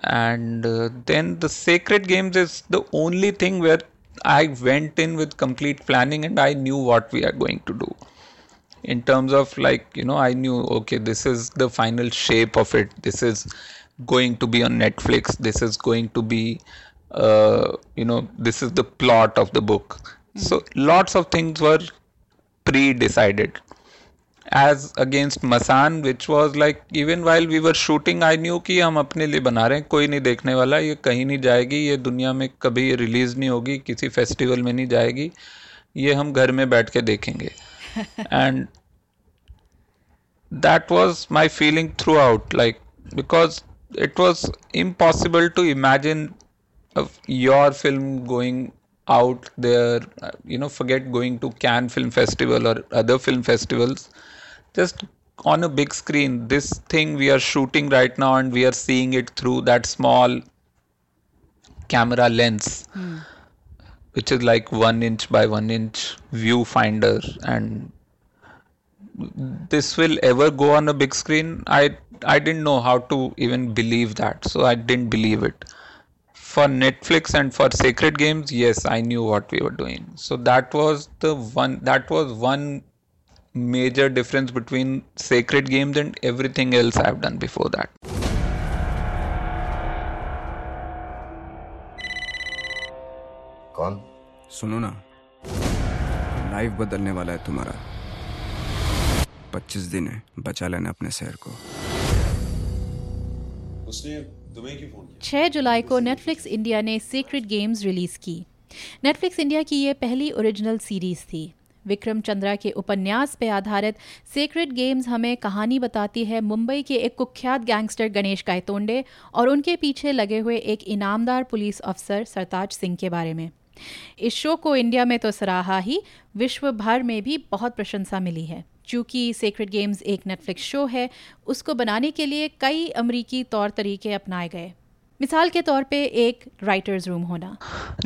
And uh, then the sacred games is the only thing where i went in with complete planning and i knew what we are going to do. In terms of like you know i knew okay this is the final shape of it. This is going to be on netflix. This is going to be uh, you know this is the plot of the book. Mm-hmm. so lots of things were pre-decided as against Masaan which was like even while we were shooting I knew कि हम अपने लिए बना रहे हैं कोई नहीं देखने वाला ये कहीं नहीं जाएगी ये दुनिया में कभी रिलीज़ नहीं होगी किसी फेस्टिवल में नहीं जाएगी ये हम घर में बैठ के देखेंगे। And that was my feeling throughout like because it was impossible to imagine your film going going out there you know forget going to cannes film festival or other film festivals. Just on a big screen this thing we are shooting right now and we are seeing it through that small camera lens mm. which is like one inch by one inch viewfinder and this will ever go on a big screen i i didn't know how to even believe that so i didn't believe it for Netflix and for Sacred Games, yes, I knew what we were doing. So that was the one. That was one major difference between Sacred Games and everything else I've done before that. कौन? सुनो ना। Life बदलने वाला है तुम्हारा। 25 दिन है बचा लेना अपने शहर को। उसने तुम्हें क्यों फ़ोन किया। 6 जुलाई को नेटफ्लिक्स इंडिया ने सीक्रेट गेम्स रिलीज़ की। नेटफ्लिक्स इंडिया की ये पहली ओरिजिनल सीरीज़ थी। विक्रम चंद्रा के उपन्यास पर आधारित सीक्रेट गेम्स हमें कहानी बताती है मुंबई के एक कुख्यात गैंगस्टर गणेश गायतोंडे और उनके पीछे लगे हुए एक इनामदार पुलिस अफसर सरताज सिंह के बारे में। इस शो को इंडिया में तो सराहा ही विश्व भर में भी बहुत प्रशंसा मिली है। चूँकि सेक्रेट गेम्स एक नेटफ्लिक्स शो है, उसको बनाने के लिए कई अमरीकी तौर तरीके अपनाए गए। मिसाल के तौर पे एक राइटर्स रूम होना।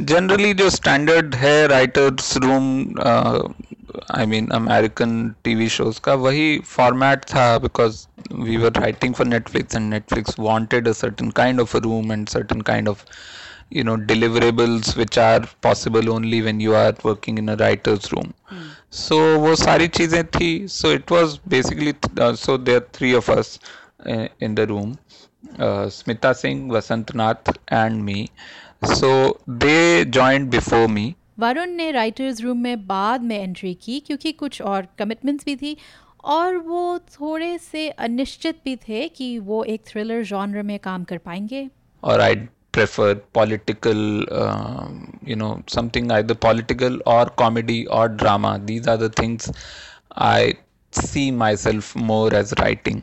जनरली जो स्टैंडर्ड है writers room I mean American TV shows का वही फॉर्मेट था because we were writing for Netflix and Netflix wanted a certain kind of a room and certain kind of you know deliverables which are possible only when you are working in a writer's room mm. so wo sari cheezein thi so it was basically uh, so there are three of us uh, in the room uh, smita singh vasant nath and me so they joined before me Varun ने writers room में बाद में entry की क्योंकि कुछ और commitments भी थी और वो थोड़े से अनिश्चित भी थे कि वो एक थ्रिलर जॉनर में काम कर पाएँगे। और I prefer political you know something I political और कॉमेडी और drama these are the things I see myself more as writing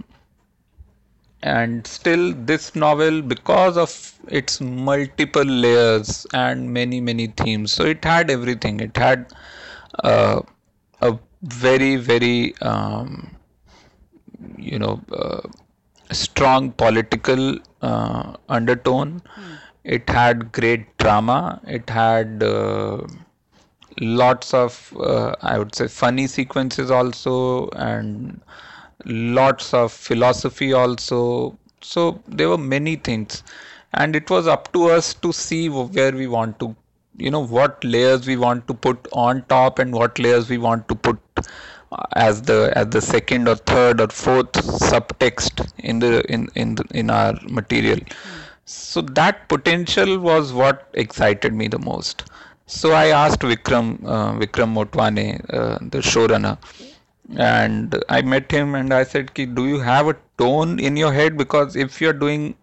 and still this novel because of its multiple layers and many many themes so it had everything it had uh, a very very um, you know uh, strong political uh, undertone. Mm. It had great drama. It had uh, lots of, uh, I would say, funny sequences also, and lots of philosophy also. So there were many things, and it was up to us to see where we want to, you know, what layers we want to put on top and what layers we want to put as the as the second or third or fourth subtext in the in in the, in our material. So that potential was what excited me the most. So i asked vikram uh, vikram motwane uh, the showrunner and i met him and i said Ki, do you have a tone in your head? Because if you're doing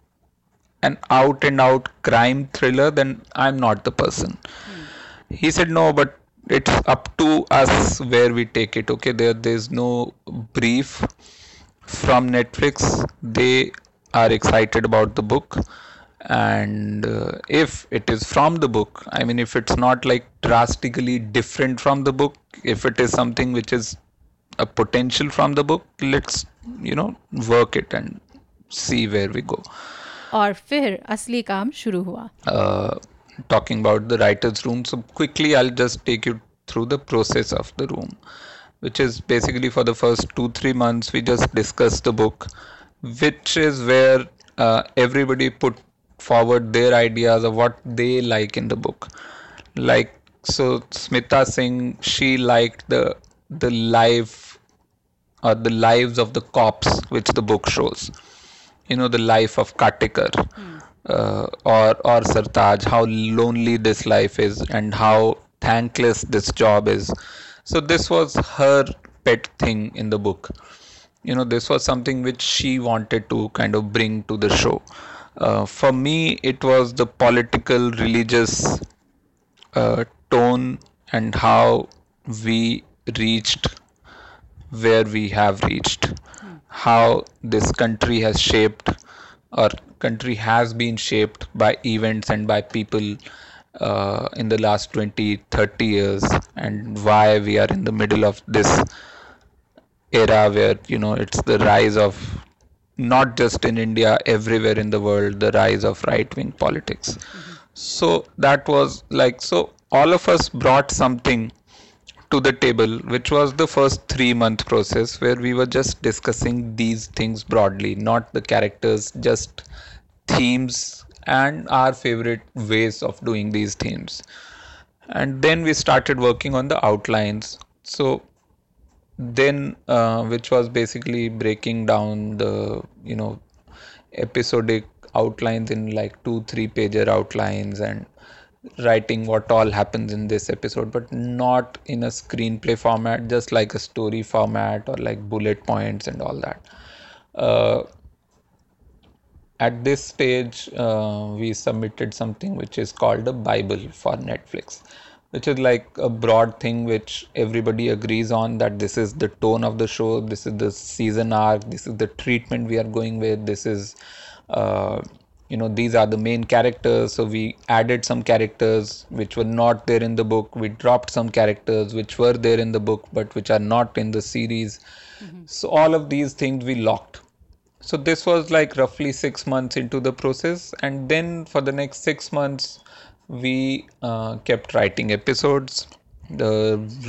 an out and out crime thriller then i'm not the person. Mm. he said no but it's up to us where we take it okay? There there's no brief from netflix. They are excited about the book. And uh, if it is from the book i mean if it's not like drastically different from the book if it is something which is a potential from the book let's you know work it and see where we go और फिर असली काम शुरू हुआ uh, talking about the writer's room. So, quickly, I'll just take you through the process of the room, which is basically for the first two, three months, we just discuss the book, which is where uh, everybody put forward their ideas of what they like in the book. Like, so Smita Singh, she liked the the life or the lives of the cops which the book shows. You know, the life of Katikar. Mm uh, or or Sartaj, how lonely this life is and how thankless this job is. So this was her pet thing in the book. You know, this was something which she wanted to kind of bring to the show. Uh, for me, it was the political, religious uh, tone and how we reached where we have reached, how this country has shaped or country has been shaped by events and by people uh, in the last 20 30 years and why we are in the middle of this era where you know it's the rise of not just in india everywhere in the world the rise of right wing politics mm-hmm. so that was like so all of us brought something to the table which was the first 3 month process where we were just discussing these things broadly not the characters just themes and our favorite ways of doing these themes. And then we started working on the outlines. So then, uh, which was basically breaking down the you know episodic outlines in like two three pager outlines and writing what all happens in this episode but not in a screenplay format just like a story format or like bullet points and all that. Uh, at this stage uh, we submitted something which is called a bible for netflix which is like a broad thing which everybody agrees on that this is the tone of the show this is the season arc this is the treatment we are going with this is uh, you know these are the main characters. So we added some characters which were not there in the book. We dropped some characters which were there in the book but which are not in the series. Mm-hmm. so all of these things we locked. So this was like roughly 6 months into the process. And then for the next 6 months we uh, kept writing episodes. The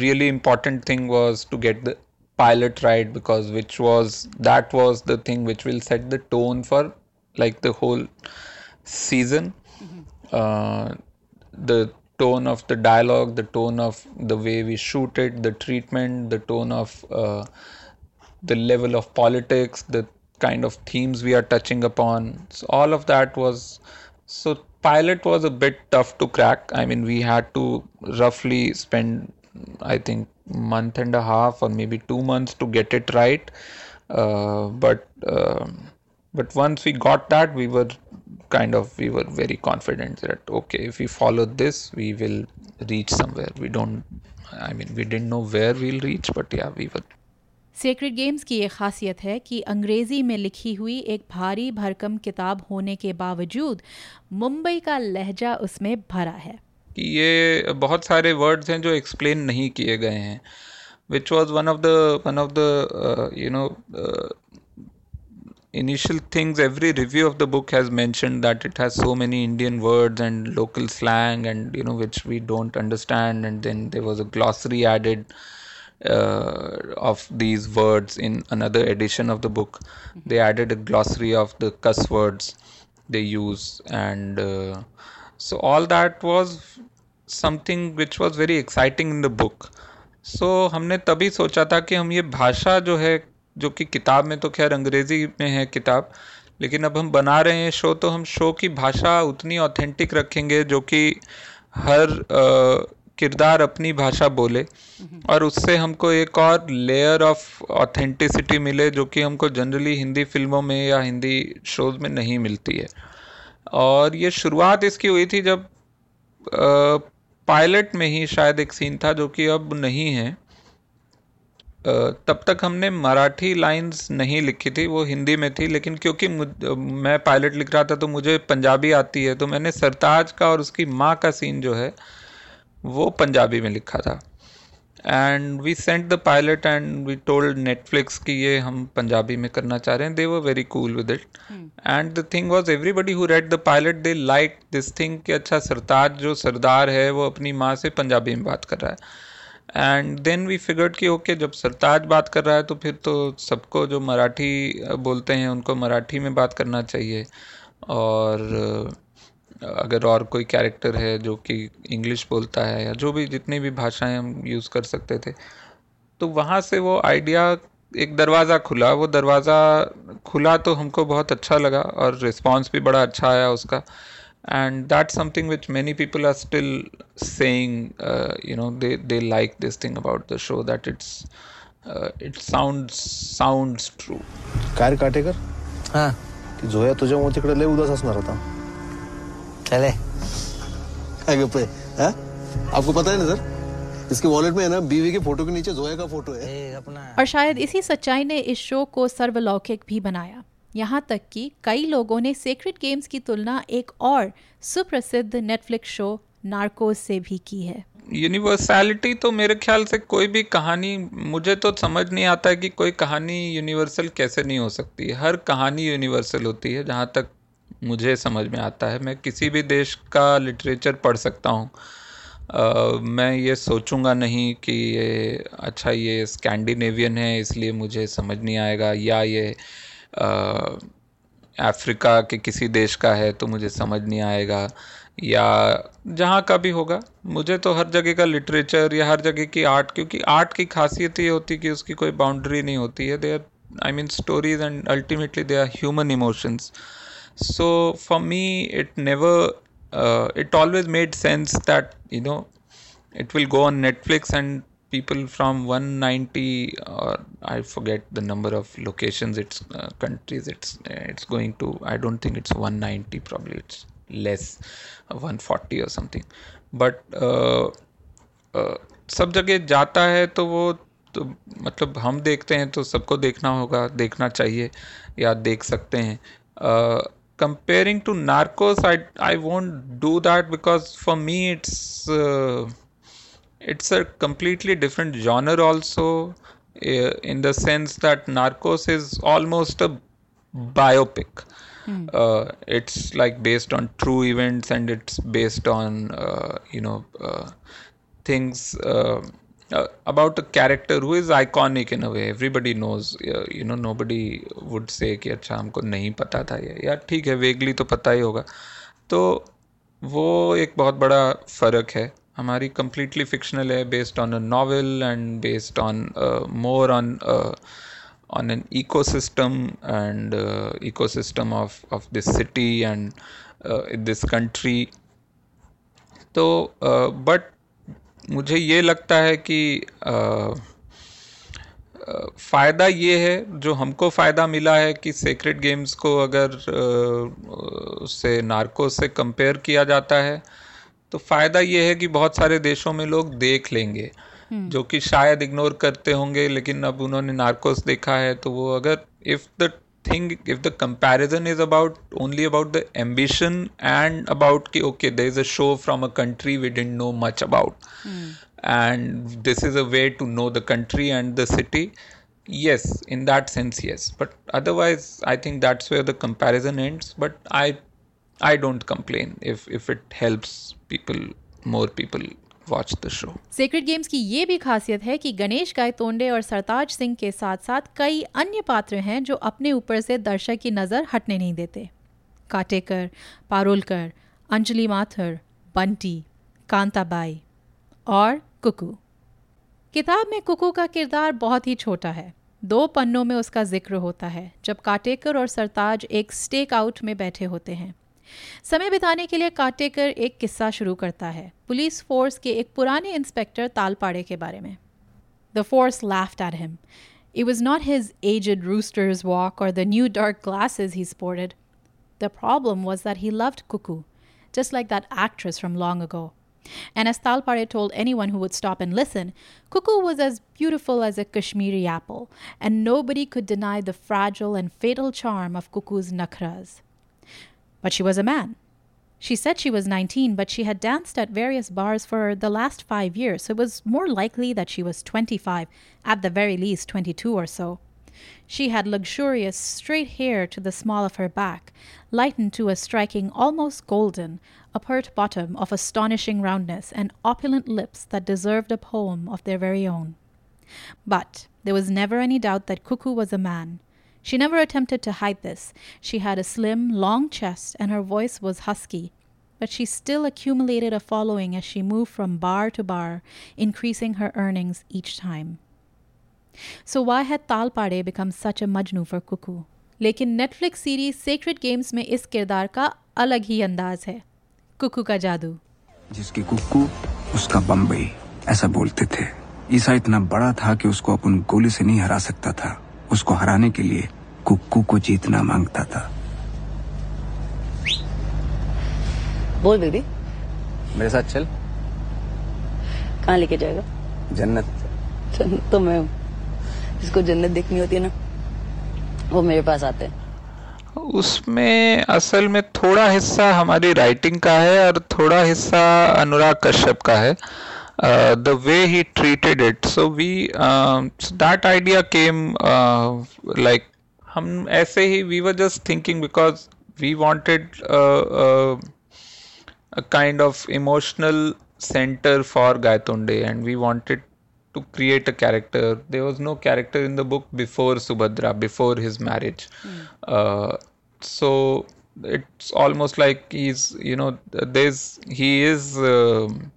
really important thing was to get the pilot right because which was that was the thing which will set the tone for like the whole season. Mm-hmm. Uh, the tone of the dialogue, the tone of the way we shoot it, the treatment, the tone of uh, the level of politics, the kind of themes we are touching upon. So all of that was so pilot was a bit tough to crack. I mean, we had to roughly spend, I think, month and a half or maybe two months to get it right. Uh, but um, but once we got that we were kind of we were very confident that okay if we follow this we will reach somewhere we don't i mean we didn't know where we'll reach but yeah we were secret games की ये खासियत है कि अंग्रेज़ी में लिखी हुई एक भारी भरकम किताब होने के बावजूद मुंबई का लहजा उसमें भरा है कि ये बहुत सारे वर्ड्स हैं जो एक्सप्लेन नहीं किए गए हैं which was one of the one of the you know initial things every review of the book has mentioned that it has so many indian words and local slang and you know which we don't understand and then there was a glossary added uh, of these words in another edition of the book they added a glossary of the cuss words they use and uh, so all that was something which was very exciting in the book so हमने तभी सोचा था कि हम ये भाषा जो है जो कि किताब में तो खैर अंग्रेज़ी में है किताब लेकिन अब हम बना रहे हैं शो तो हम शो की भाषा उतनी ऑथेंटिक रखेंगे जो कि हर किरदार अपनी भाषा बोले। और उससे हमको एक और लेयर ऑफ़ ऑथेंटिसिटी मिले जो कि हमको जनरली हिंदी फ़िल्मों में या हिंदी शोज़ में नहीं मिलती है। और ये शुरुआत इसकी हुई थी जब पायलट में ही शायद एक सीन था जो कि अब नहीं है। तब तक हमने मराठी लाइंस नहीं लिखी थी वो हिंदी में थी लेकिन क्योंकि मैं पायलट लिख रहा था तो मुझे पंजाबी आती है तो मैंने सरताज का और उसकी माँ का सीन जो है वो पंजाबी में लिखा था। And we sent the pilot and we told Netflix कि ये हम पंजाबी में करना चाह रहे हैं they were very cool with it and the thing was everybody who read the pilot they like this thing कि अच्छा सरताज जो सरदार है वो अपनी माँ से पंजाबी में बात कर रहा है। एंड देन वी फिगर्ड कि ओके जब सरताज बात कर रहा है तो फिर तो सबको जो मराठी बोलते हैं, उनको मराठी में बात करना चाहिए। और अगर और कोई कैरेक्टर है जो कि इंग्लिश बोलता है, या जो भी जितनी भी भाषाएँ हम यूज़ कर सकते थे तो वहाँ से वो आइडिया एक दरवाज़ा खुला। वो दरवाज़ा खुला तो हमको बहुत अच्छा लगा, और रिस्पांस भी बड़ा अच्छा आया उसका। And that's something which many people are still saying uh, you know they they like this thing about the show that it's uh, it sounds sounds true कार काटेकर हाँ की जोया तुझ्यामुळे तिकडे लय उदास असणार होता चले काय गप्प आहे हाँ आपको पता है ना सर इसके वॉलेट में है ना बीवी के फ़ोटो के नीचे जोया का फ़ोटो है और शायद इसी सच्चाई ने इस शो को सर्वलौकिक भी बनाया यहाँ तक कि कई लोगों ने सेक्रेट गेम्स की तुलना एक और सुप्रसिद्ध नेटफ्लिक्स शो नार्कोस से भी की है। यूनिवर्सैलिटी तो मेरे ख्याल से कोई भी कहानी, मुझे तो समझ नहीं आता है कि कोई कहानी यूनिवर्सल कैसे नहीं हो सकती। हर कहानी यूनिवर्सल होती है, जहाँ तक मुझे समझ में आता है। मैं किसी भी देश का लिटरेचर पढ़ सकता हूँ। मैं ये सोचूँगा नहीं कि ये अच्छा ये स्कैंडिनेवियन है, इसलिए मुझे समझ नहीं आएगा, या ये अफ्रीका के किसी देश का है तो मुझे समझ नहीं आएगा, या जहाँ का भी होगा। मुझे तो हर जगह का लिटरेचर या हर जगह की आर्ट क्योंकि आर्ट की खासियत ये होती कि उसकी कोई बाउंड्री नहीं होती है। They are I mean stories and ultimately they are human emotions so for me it never it always made sense that you know it will go on netflix and people from 190 or i forget the number of locations it's uh, countries it's it's going to i don't think it's 190 probably it's less 140 or something but uh, uh, सब जगह जाता है तो वो तो मतलब हम देखते हैं तो सबको देखना होगा देखना चाहिए या देख सकते हैं comparing to narcos i i won't do that because for me it's uh, it's a completely different genre also uh, in the sense that narcos is almost a biopic Hmm. uh, it's like based on true events and it's based on uh, you know uh, things uh, uh, about a character who is iconic in a way everybody knows uh, you know nobody would say कि अच्छा हमको नहीं पता था ये यार ठीक है वेगली तो पता ही होगा तो वो एक बहुत बड़ा फ़र्क है हमारी कम्प्लीटली फिक्शनल है based on a novel and based on more on on an ecosystem and ecosystem of of this city and this country तो uh, बट मुझे ये लगता है कि uh, uh, फ़ायदा ये है जो हमको फ़ायदा मिला है कि सेक्रेट गेम्स को अगर उससे नार्को से कंपेयर किया जाता है uh, तो फ़ायदा ये है कि बहुत सारे देशों में लोग देख लेंगे हम्म। जो कि शायद इग्नोर करते होंगे लेकिन अब उन्होंने नार्कोस देखा है तो वो अगर if the thing if the comparison is about only about the ambition and about कि okay the is a show from a country we don't know much about and this is a way to know the country and the city yes in that sense yes but otherwise I think that's where the comparison and but I i don't complain if if it helps people, more people watch the show. Sacred Games की ये भी खासियत है कि गणेश गायतोंडे और सरताज सिंह के साथ साथ कई अन्य पात्र हैं जो अपने ऊपर से दर्शक की नज़र हटने नहीं देते। काटेकर, पारोलकर, अंजलि माथुर, बंटी, कांताबाई और कुकू। किताब में कुकू का किरदार बहुत ही छोटा है। दो पन्नों में उसका ज़िक्र होता है, जब काटेकर और सरताज एक स्टेक आउट में बैठे होते हैं। समय बिताने के लिए काटेकर एक किस्सा शुरू करता है पुलिस फोर्स के एक पुराने इंस्पेक्टर तालपाड़े के बारे में the force laughed at him. It was not his aged rooster's walk or the new dark glasses he sported. The problem was that he loved Cuckoo, just like that actress from long ago. And as Talpare told anyone who would stop and listen, Cuckoo was as beautiful as a Kashmiri apple, and nobody could deny the fragile and fatal charm of Cuckoo's nakhras. But she was a man. She said she was 19, but she had danced at various bars for the last five years, so it was more likely that she was 25, at the very least 22 or so. She had luxurious straight hair to the small of her back, lightened to a striking almost golden, a pert bottom of astonishing roundness, and opulent lips that deserved a poem of their very own. But there was never any doubt that Cuckoo was a man. She never attempted to hide this. She had a slim, long chest, and her voice was husky. But she still accumulated a following as she moved from bar to bar, increasing her earnings each time. So why had Talpade become such a majnu for Cuckoo? लेकिन Netflix series Sacred games में इस किरदार का अलग ही अंदाज है कुकू का जादू जिसकी कुक्कू उसका बम्बई ऐसा बोलते थे ईसा इतना बड़ा था कि उसको अपन गोली से नहीं हरा सकता था उसको हराने के लिए कुक्कू को जीतना माँगता था। बोल बेबी मेरे साथ चल। कहाँ लेके जाएगा? जन्नत। जन्नत तो मैं हूँ। जिसको जन्नत देखनी होती है ना वो मेरे पास आते हैं। उसमें असल में थोड़ा हिस्सा हमारी राइटिंग का है और थोड़ा हिस्सा अनुराग कश्यप का है। Uh, the way he treated it. So we um, so that idea came uh, like hum aise hi we were just thinking because we wanted uh, uh, a kind of emotional center for Gaitonde and we wanted to create a character. There was no character in the book before Subhadra before his marriage. Mm. so it's almost like he's you know there's he is um,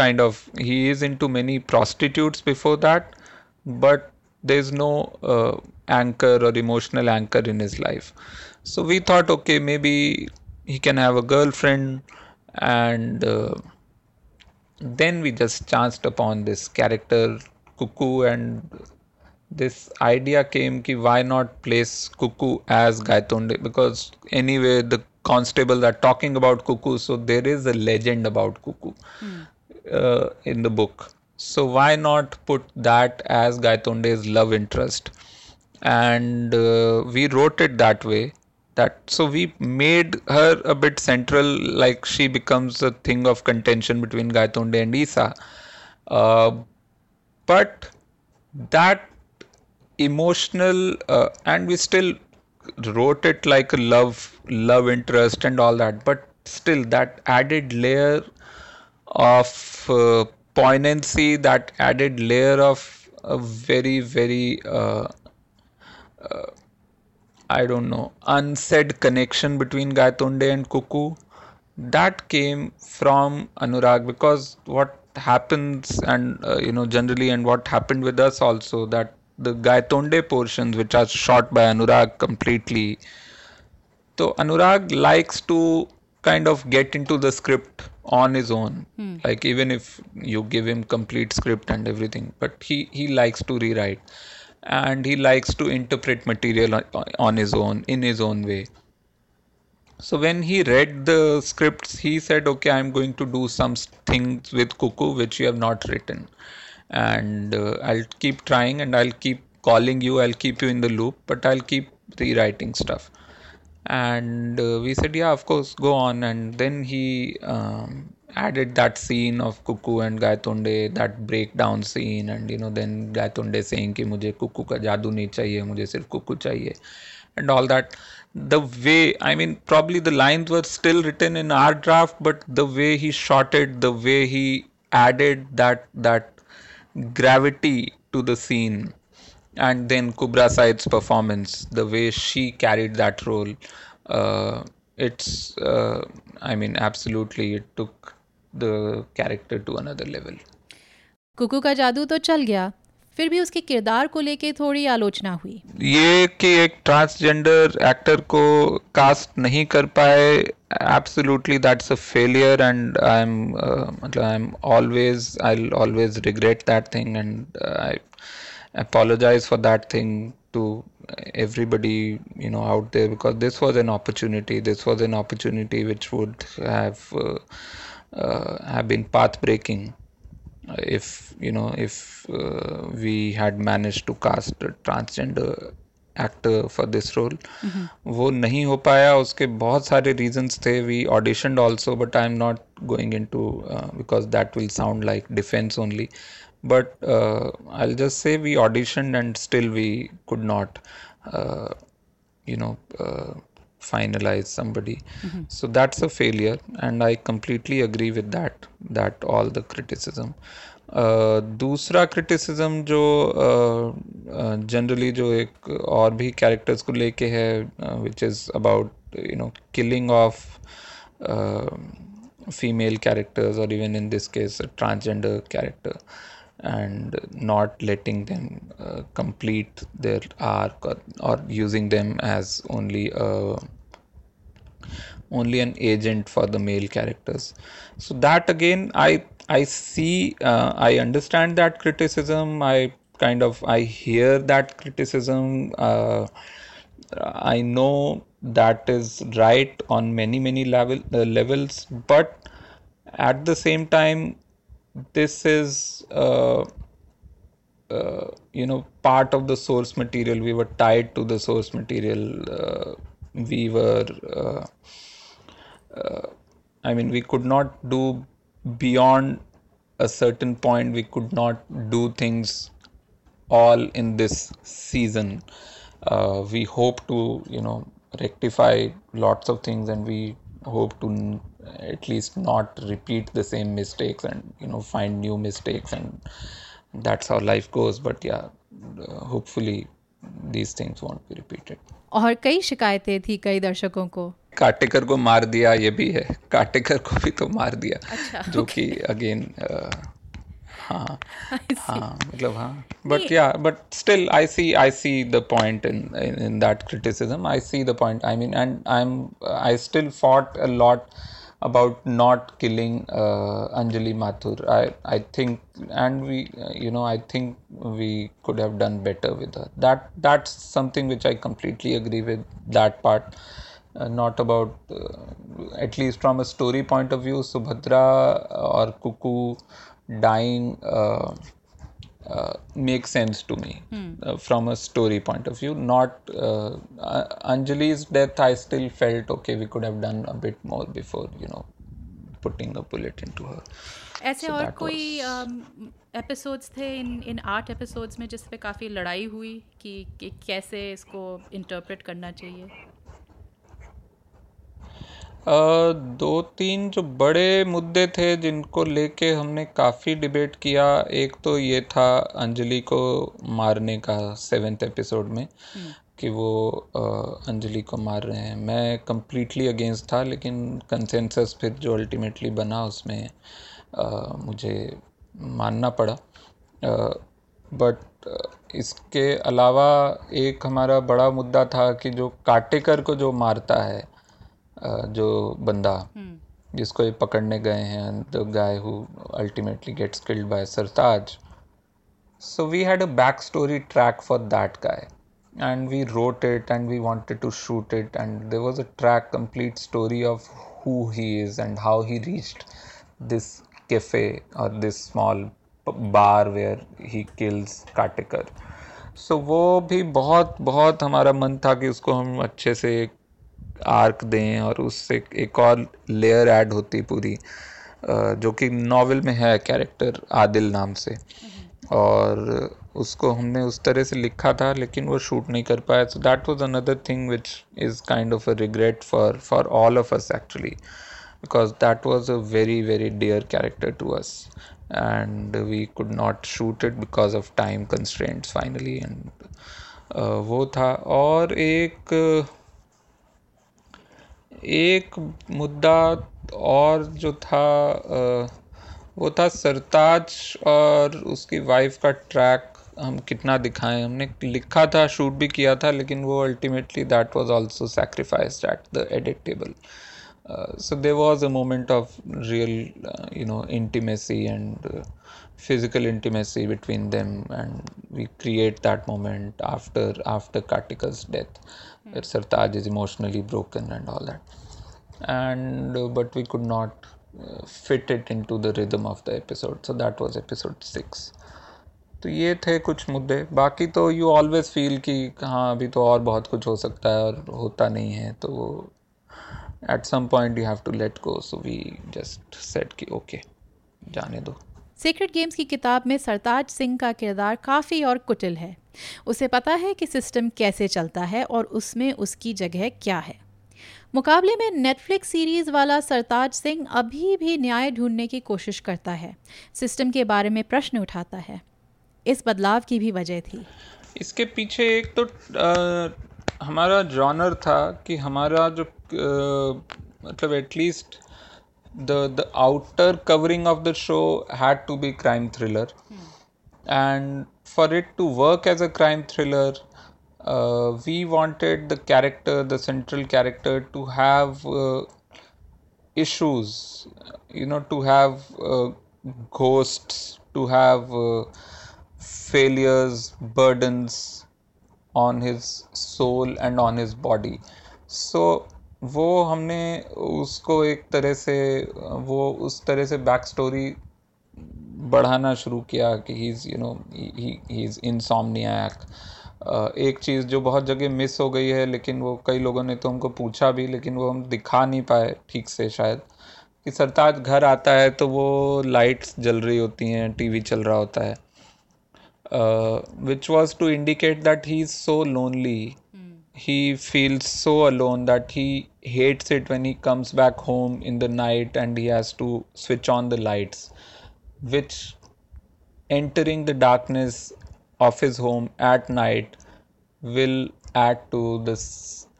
kind of he is into many prostitutes before that but there's no uh, anchor or emotional anchor in his life. So we thought okay maybe he can have a girlfriend and uh, then we just chanced upon this character cuckoo and this idea came ki why not place cuckoo as gaitonde? Because anyway the constables are talking about cuckoo so there is a legend about cuckoo uh, in the book. So why not put that as gaitonde's love interest? And uh, we wrote it that way that so we made her a bit central like she becomes a thing of contention between gaitonde and isa. Uh, but that emotional uh, and we still wrote it like a love love interest and all that but still that added layer of uh, poignancy that added layer of a very very uh, uh, I don't know, unsaid connection between Gaitonde and Kuku, That came from Anurag because what happens and uh, you know generally and what happened with us also that the Gaitonde portions which are shot by Anurag completely. So Anurag likes to kind of get into the script on his own. Hmm. like even if you give him complete script and everything but he he likes to rewrite. And he likes to interpret material on, on his own in his own way. So when he read the scripts he said okay i'm going to do some things with cuckoo which you have not written. And uh, i'll keep trying and i'll keep calling you. I'll keep you in the loop but i'll keep rewriting stuff and uh, we said yeah of course go on. And then he um, added that scene of Kuku and Gaitonde that breakdown scene and you know then Gaitonde saying ki mujhe Kuku ka jadoo nahi chahiye mujhe sirf Kuku chahiye. And all that. The way i mean probably the lines were still written in our draft but the way he shot it the way he added that that gravity to the scene and then Kubra Said's performance, the way she carried that role, uh, it's, uh, I mean, absolutely, it took the character to another level. Kuku का जादू तो चल गया फिर भी उसके किरदार को लेके थोड़ी आलोचना हुई ये कि एक ट्रांसजेंडर एक्टर को कास्ट नहीं कर पाए absolutely that's a failure and I am मतलब I am always I always regret that thing and I apologize for that thing to everybody you know out there because this was an opportunity this was an opportunity which would have uh, uh, have been path breaking if you know if uh, we had managed to cast a transgender actor for this role वो नहीं हो पाया उसके बहुत सारे reasons थे we auditioned also but I'm not going into uh, because that will sound like defense only but uh, I'll just say we auditioned and still we could not uh, you know uh, finalize somebody Mhm. so that's a failure and I completely agree with that that all the criticism uh, दूसरा criticism जो generally जो एक और भी characters को लेके है which is about you know killing of female characters or even in this case a transgender character and not letting them uh, complete their arc or, or using them as only a only an agent for the male characters. So that again i i see uh, i understand that criticism. I kind of i hear that criticism. Uh, i know that is right on many many level uh, levels but at the same time this is uh, uh, you know part of the source material. We were tied to the source material. Uh, we were uh, uh, i mean we could not do beyond a certain point. We could not do things all in this season. We hope to you know rectify lots of things and we hope to at least not repeat the same mistakes and you know find new mistakes and that's how life goes but yeah uh, hopefully these things won't be repeated. और कई शिकायतें थी कई दर्शकों को काटेकर को मार दिया ये भी है काटेकर को भी तो मार दिया अच्छा, जो कि अगेन हाँ हाँ मतलब हाँ बट या but still I see I see the point in in that criticism I see the point I mean and I am I still fought a lot about not killing uh, Anjali Mathur. I I think, and we, uh, you know, I think we could have done better with her. That that's something which I completely agree with. That part, uh, not about, uh, at least from a story point of view, Subhadra or Kuku dying. Make sense to me from a story point of view not Anjali death I still felt okay we could have done a bit more before you know putting a bullet into her ऐसे और कोई episodes um, थे इन इन आठ episodes में जिस काफ़ी लड़ाई हुई कि कैसे इसको इंटरप्रेट करना चाहिए? दो तीन जो बड़े मुद्दे थे जिनको लेके हमने काफ़ी डिबेट किया। एक तो ये था अंजलि को मारने का सेवेंथ एपिसोड में कि वो अंजलि को मार रहे हैं। मैं कम्प्लीटली अगेंस्ट था लेकिन कंसेंसस फिर जो अल्टीमेटली बना उसमें अ, मुझे मानना पड़ा। बट इसके अलावा एक हमारा बड़ा मुद्दा था कि जो काटेकर को जो मारता है जो बंदा हम्म। जिसको ये पकड़ने गए हैं the guy who ultimately gets killed by Sartaj so we had a back story track for that guy and we wrote it and we wanted to shoot it and there was a track complete story of who he is and how he reached this cafe और this small bar where he kills Katekar so वो भी बहुत बहुत हमारा मन था कि उसको हम अच्छे से आर्क दें और उससे एक और लेयर ऐड होती पूरी जो कि नॉवेल में है कैरेक्टर आदिल नाम से। और उसको हमने उस तरह से लिखा था लेकिन वो शूट नहीं कर पाया। So that was another thing which is kind of a regret for for all of us actually because that was a very very dear character to us and we could not shoot it because of time constraints finally and वो था। और एक एक मुद्दा और जो था वो था सरताज और उसकी वाइफ का ट्रैक हम कितना दिखाएँ। हमने लिखा था शूट भी किया था, लेकिन वो ultimately that was also sacrifice at the edit table so they was a moment of real you know intimacy and physical intimacy between them and we create that moment after after Katekar's death Sartaj is emotionally broken and all that and uh, but we could not uh, fit it into the rhythm of the episode. So that was episode 6 तो ये थे कुछ मुद्दे। बाकी तो you always feel कि हाँ अभी तो और बहुत कुछ हो सकता है और होता नहीं है। तो at some point you have to let go so we just said कि ओके जाने दो। सीक्रेट गेम्स की किताब में सरताज सिंह का किरदार काफ़ी और कुटिल है। उसे पता है कि सिस्टम कैसे चलता है और उसमें उसकी जगह क्या है। मुकाबले में नेटफ्लिक्स सीरीज़ वाला सरताज सिंह अभी भी न्याय ढूँढने की कोशिश करता है। सिस्टम के बारे में प्रश्न उठाता है। इस बदलाव की भी वजह थी। इसके पीछे एक तो अ, हमारा जॉनर था कि हमारा जो मतलब at least the the outer covering of the show had to be crime thriller and for it to work as a crime thriller uh, we wanted the character the central character to have uh, issues you know to have uh, ghosts to have uh, failures burdens on his soul and on his body so वो हमने उसको एक तरह से वो उस तरह से बैक स्टोरी बढ़ाना शुरू किया कि he is you know he is insomniac एक चीज़ जो बहुत जगह मिस हो गई है लेकिन वो कई लोगों ने तो हमको पूछा भी लेकिन वो हम दिखा नहीं पाए ठीक से शायद। कि सरताज घर आता है तो वो लाइट्स जल रही होती हैं टीवी चल रहा होता है। Which was to indicate that he is so lonely he feels so alone that he hates it when he comes back home in the night and he has to switch on the lights which entering the darkness of his home at night will add to this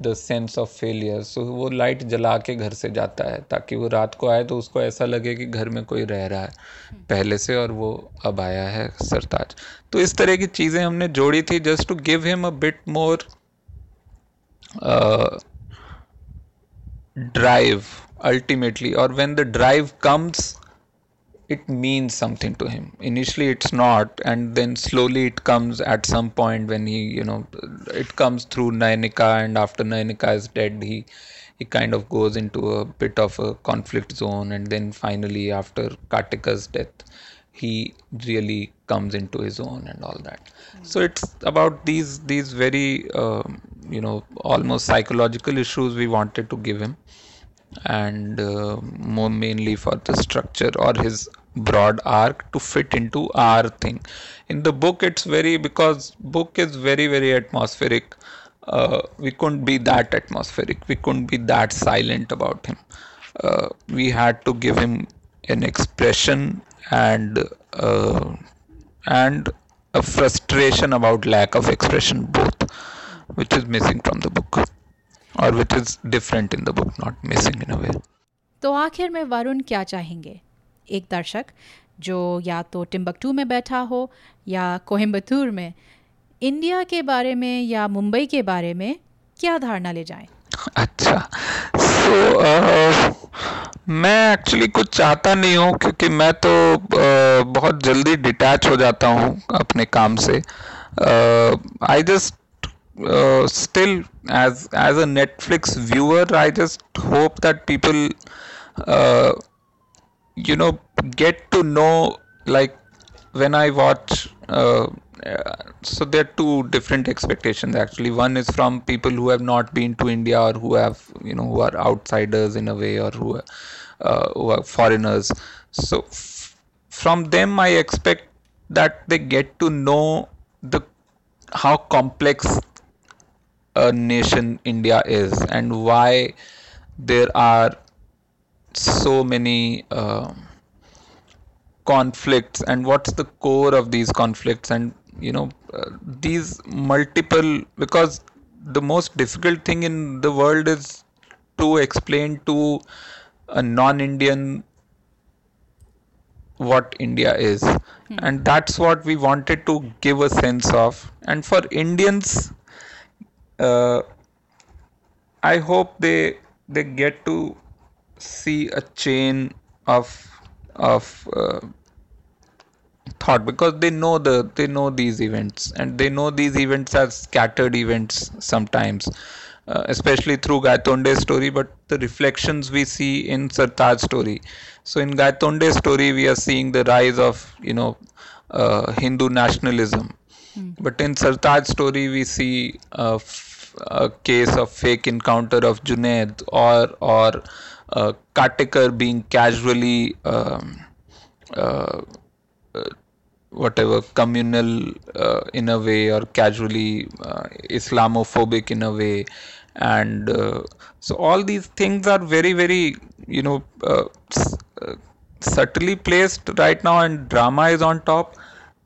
the sense of failure so वो light जला के घर से जाता है ताकि वो रात को आए तो उसको ऐसा लगे कि घर में कोई रह रहा है। पहले से और वो अब आया है सरताज। तो इस तरह की चीज़ें हमने जोड़ी थी just to give him a bit more drive ultimately or when the drive comes it means something to him. Initially it's not and then slowly it comes at some point when he you know it comes through nainika and after nainika is dead he he kind of goes into a bit of a conflict zone and then finally after kartika's death he really comes into his own and all that. So it's about these these very um, you know almost psychological issues we wanted to give him and uh, more mainly for the structure or his broad arc to fit into our thing. In the book it's very because book is very very atmospheric uh, we couldn't be that atmospheric. We couldn't be that silent about him. Uh, we had to give him an expression and uh, and a frustration about lack of expression both which is missing from the book or which is different in the book not missing in a way. तो आखिर में वरुण क्या चाहेंगे? एक दर्शक जो या तो टिम्बकटू में बैठा हो या कोहिम्बतूर में इंडिया के बारे में या मुंबई के बारे में क्या धारणा ले जाएँ? अच्छा सो so, uh, मैं एक्चुअली कुछ चाहता नहीं हूँ क्योंकि मैं तो uh, बहुत जल्दी डिटैच हो जाता हूँ अपने काम से। I just uh, still as as a netflix viewer i just hope that people uh, you know get to know like when i watch uh, so there are two different expectations actually. One is from people who have not been to india or who have you know who are outsiders in a way or who uh, who are foreigners. So f- from them i expect that they get to know the how complex a nation india is and why there are so many uh, conflicts and what's the core of these conflicts and you know uh, these multiple because the most difficult thing in the world is to explain to a non-indian what india is hmm. and that's what we wanted to give a sense of and for indians uh, i hope they they get to see a chain of of uh, thought because they know the they know these events and they know these events are scattered events sometimes uh, especially through Gaitonde's story but the reflections we see in Sartaj's story so in Gaitonde's story we are seeing the rise of you know uh, Hindu nationalism mm. but in Sartaj's story we see a, a case of fake encounter of Junaid or or uh, being casually um, uh, uh, whatever communal uh, in a way or casually uh, Islamophobic in a way, and so all these things are very very you know subtly placed right now, and drama is on top.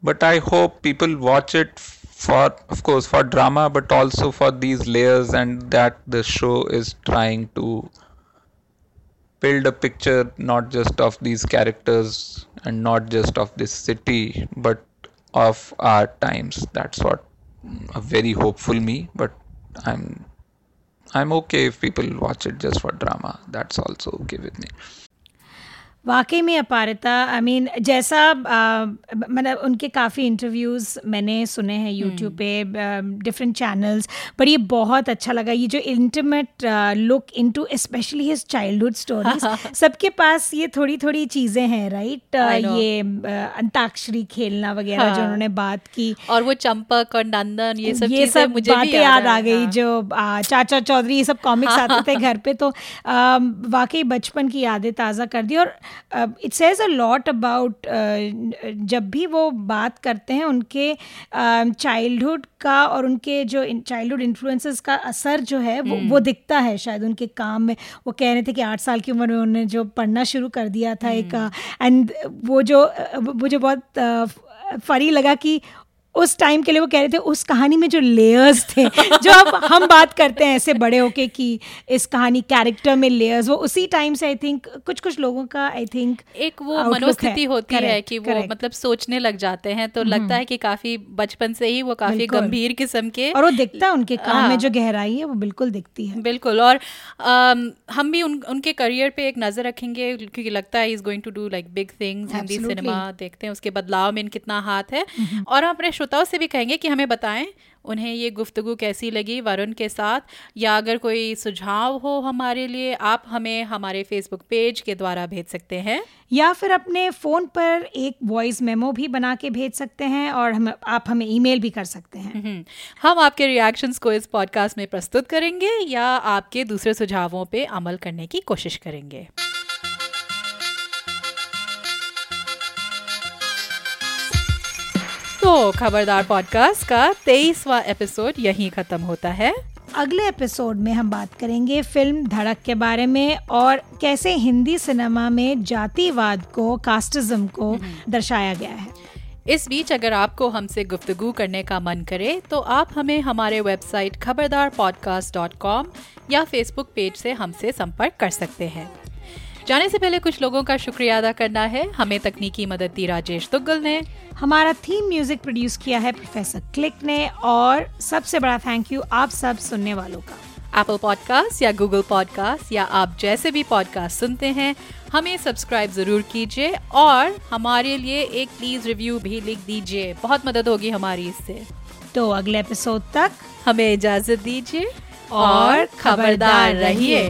But I hope people watch it for of course for drama but also for these layers and that the show is trying to build a picture not just of these characters and not just of this city but of our times. That's what a very hopeful me but i'm i'm okay if people watch it just for drama. That's also okay with me वाकई में अपारिता I I mean mean, जैसा मतलब उनके काफ़ी interviews मैंने सुने हैं यूट्यूब पे डिफरेंट चैनल्स पर ये बहुत अच्छा लगा। ये जो intimate look into specially his childhood stories सबके पास ये थोड़ी थोड़ी चीज़ें हैं राइट ये अंताक्षरी खेलना वगैरह हाँ. जो उन्होंने बात की। और वो चंपक और नंदन ये सब ये सब मुझे बातें याद आ गई हाँ. जो चाचा चौधरी ये सब [laughs] कॉमिक्स आते थे घर पे तो वाकई बचपन की यादें ताज़ा कर दी। और it says a lot about जब भी वो बात करते हैं उनके चाइल्डहुड uh, का और उनके जो चाइल्डहुड इन्फ्लुएंसेस का असर जो है वो वो दिखता है शायद उनके काम में। वो कह रहे थे कि आठ साल की उम्र में उन्होंने जो पढ़ना शुरू कर दिया था एक एंड वो जो वो जो बहुत फरी लगा कि उस टाइम के लिए वो कह रहे थे उस कहानी में जो लेयर्स थे जो अब हम बात करते हैं ऐसे बड़े होके कि इस कहानी कैरेक्टर में लेयर्स वो उसी टाइम से आई थिंक कुछ कुछ लोगों का आई थिंक एक वो मनोस्थिति होती correct, है कि वो correct. मतलब सोचने लग जाते हैं तो लगता है कि काफ़ी बचपन से ही वो काफ़ी गंभीर किस्म के और वो दिखता है उनके काम में हाँ। जो गहराई है वो बिल्कुल दिखती है। बिल्कुल और हम भी उनके करियर पे एक नज़र रखेंगे क्योंकि लगता है is going to do like big things Hindi cinema देखते हैं उसके बदलाव में कितना हाथ है। और हम अपने श्रोताओं से भी कहेंगे कि हमें बताएँ उन्हें ये गुफ्तगु कैसी लगी वरुण के साथ? या अगर कोई सुझाव हो हमारे लिए आप हमें हमारे फेसबुक पेज के द्वारा भेज सकते हैं। या फिर अपने फ़ोन पर एक वॉइस मेमो भी बना के भेज सकते हैं और हम आप हमें ईमेल भी कर सकते हैं। हम्म, हम आपके रिएक्शंस को इस पॉडकास्ट में प्रस्तुत करेंगे या आपके दूसरे सुझावों पे अमल करने की कोशिश करेंगे। तो खबरदार पॉडकास्ट का तेईसवा एपिसोड यहीं खत्म होता है। अगले एपिसोड में हम बात करेंगे फ़िल्म धड़क के बारे में और कैसे हिंदी सिनेमा में जातिवाद को कास्टिज्म को हम्म। दर्शाया गया है। इस बीच अगर आपको हमसे गुफ्तगू करने का मन करे तो आप हमें हमारे website Khabardar podcast dot com या फेसबुक पेज से हमसे संपर्क कर सकते हैं। जाने से पहले कुछ लोगों का शुक्रिया अदा करना है। हमें तकनीकी मदद दी राजेश तुगल ने। हमारा थीम म्यूज़िक प्रोड्यूस किया है प्रोफेसर क्लिक ने और सबसे बड़ा थैंक यू आप सब सुनने वालों का। एप्पल पॉडकास्ट या गूगल पॉडकास्ट या आप जैसे भी पॉडकास्ट सुनते हैं हमें सब्सक्राइब ज़रूर कीजिए और हमारे लिए एक प्लीज़ रिव्यू भी लिख दीजिए। बहुत मदद होगी हमारी इससे। तो अगले एपिसोड तक हमें इजाज़त दीजिए और खबरदार रहिए।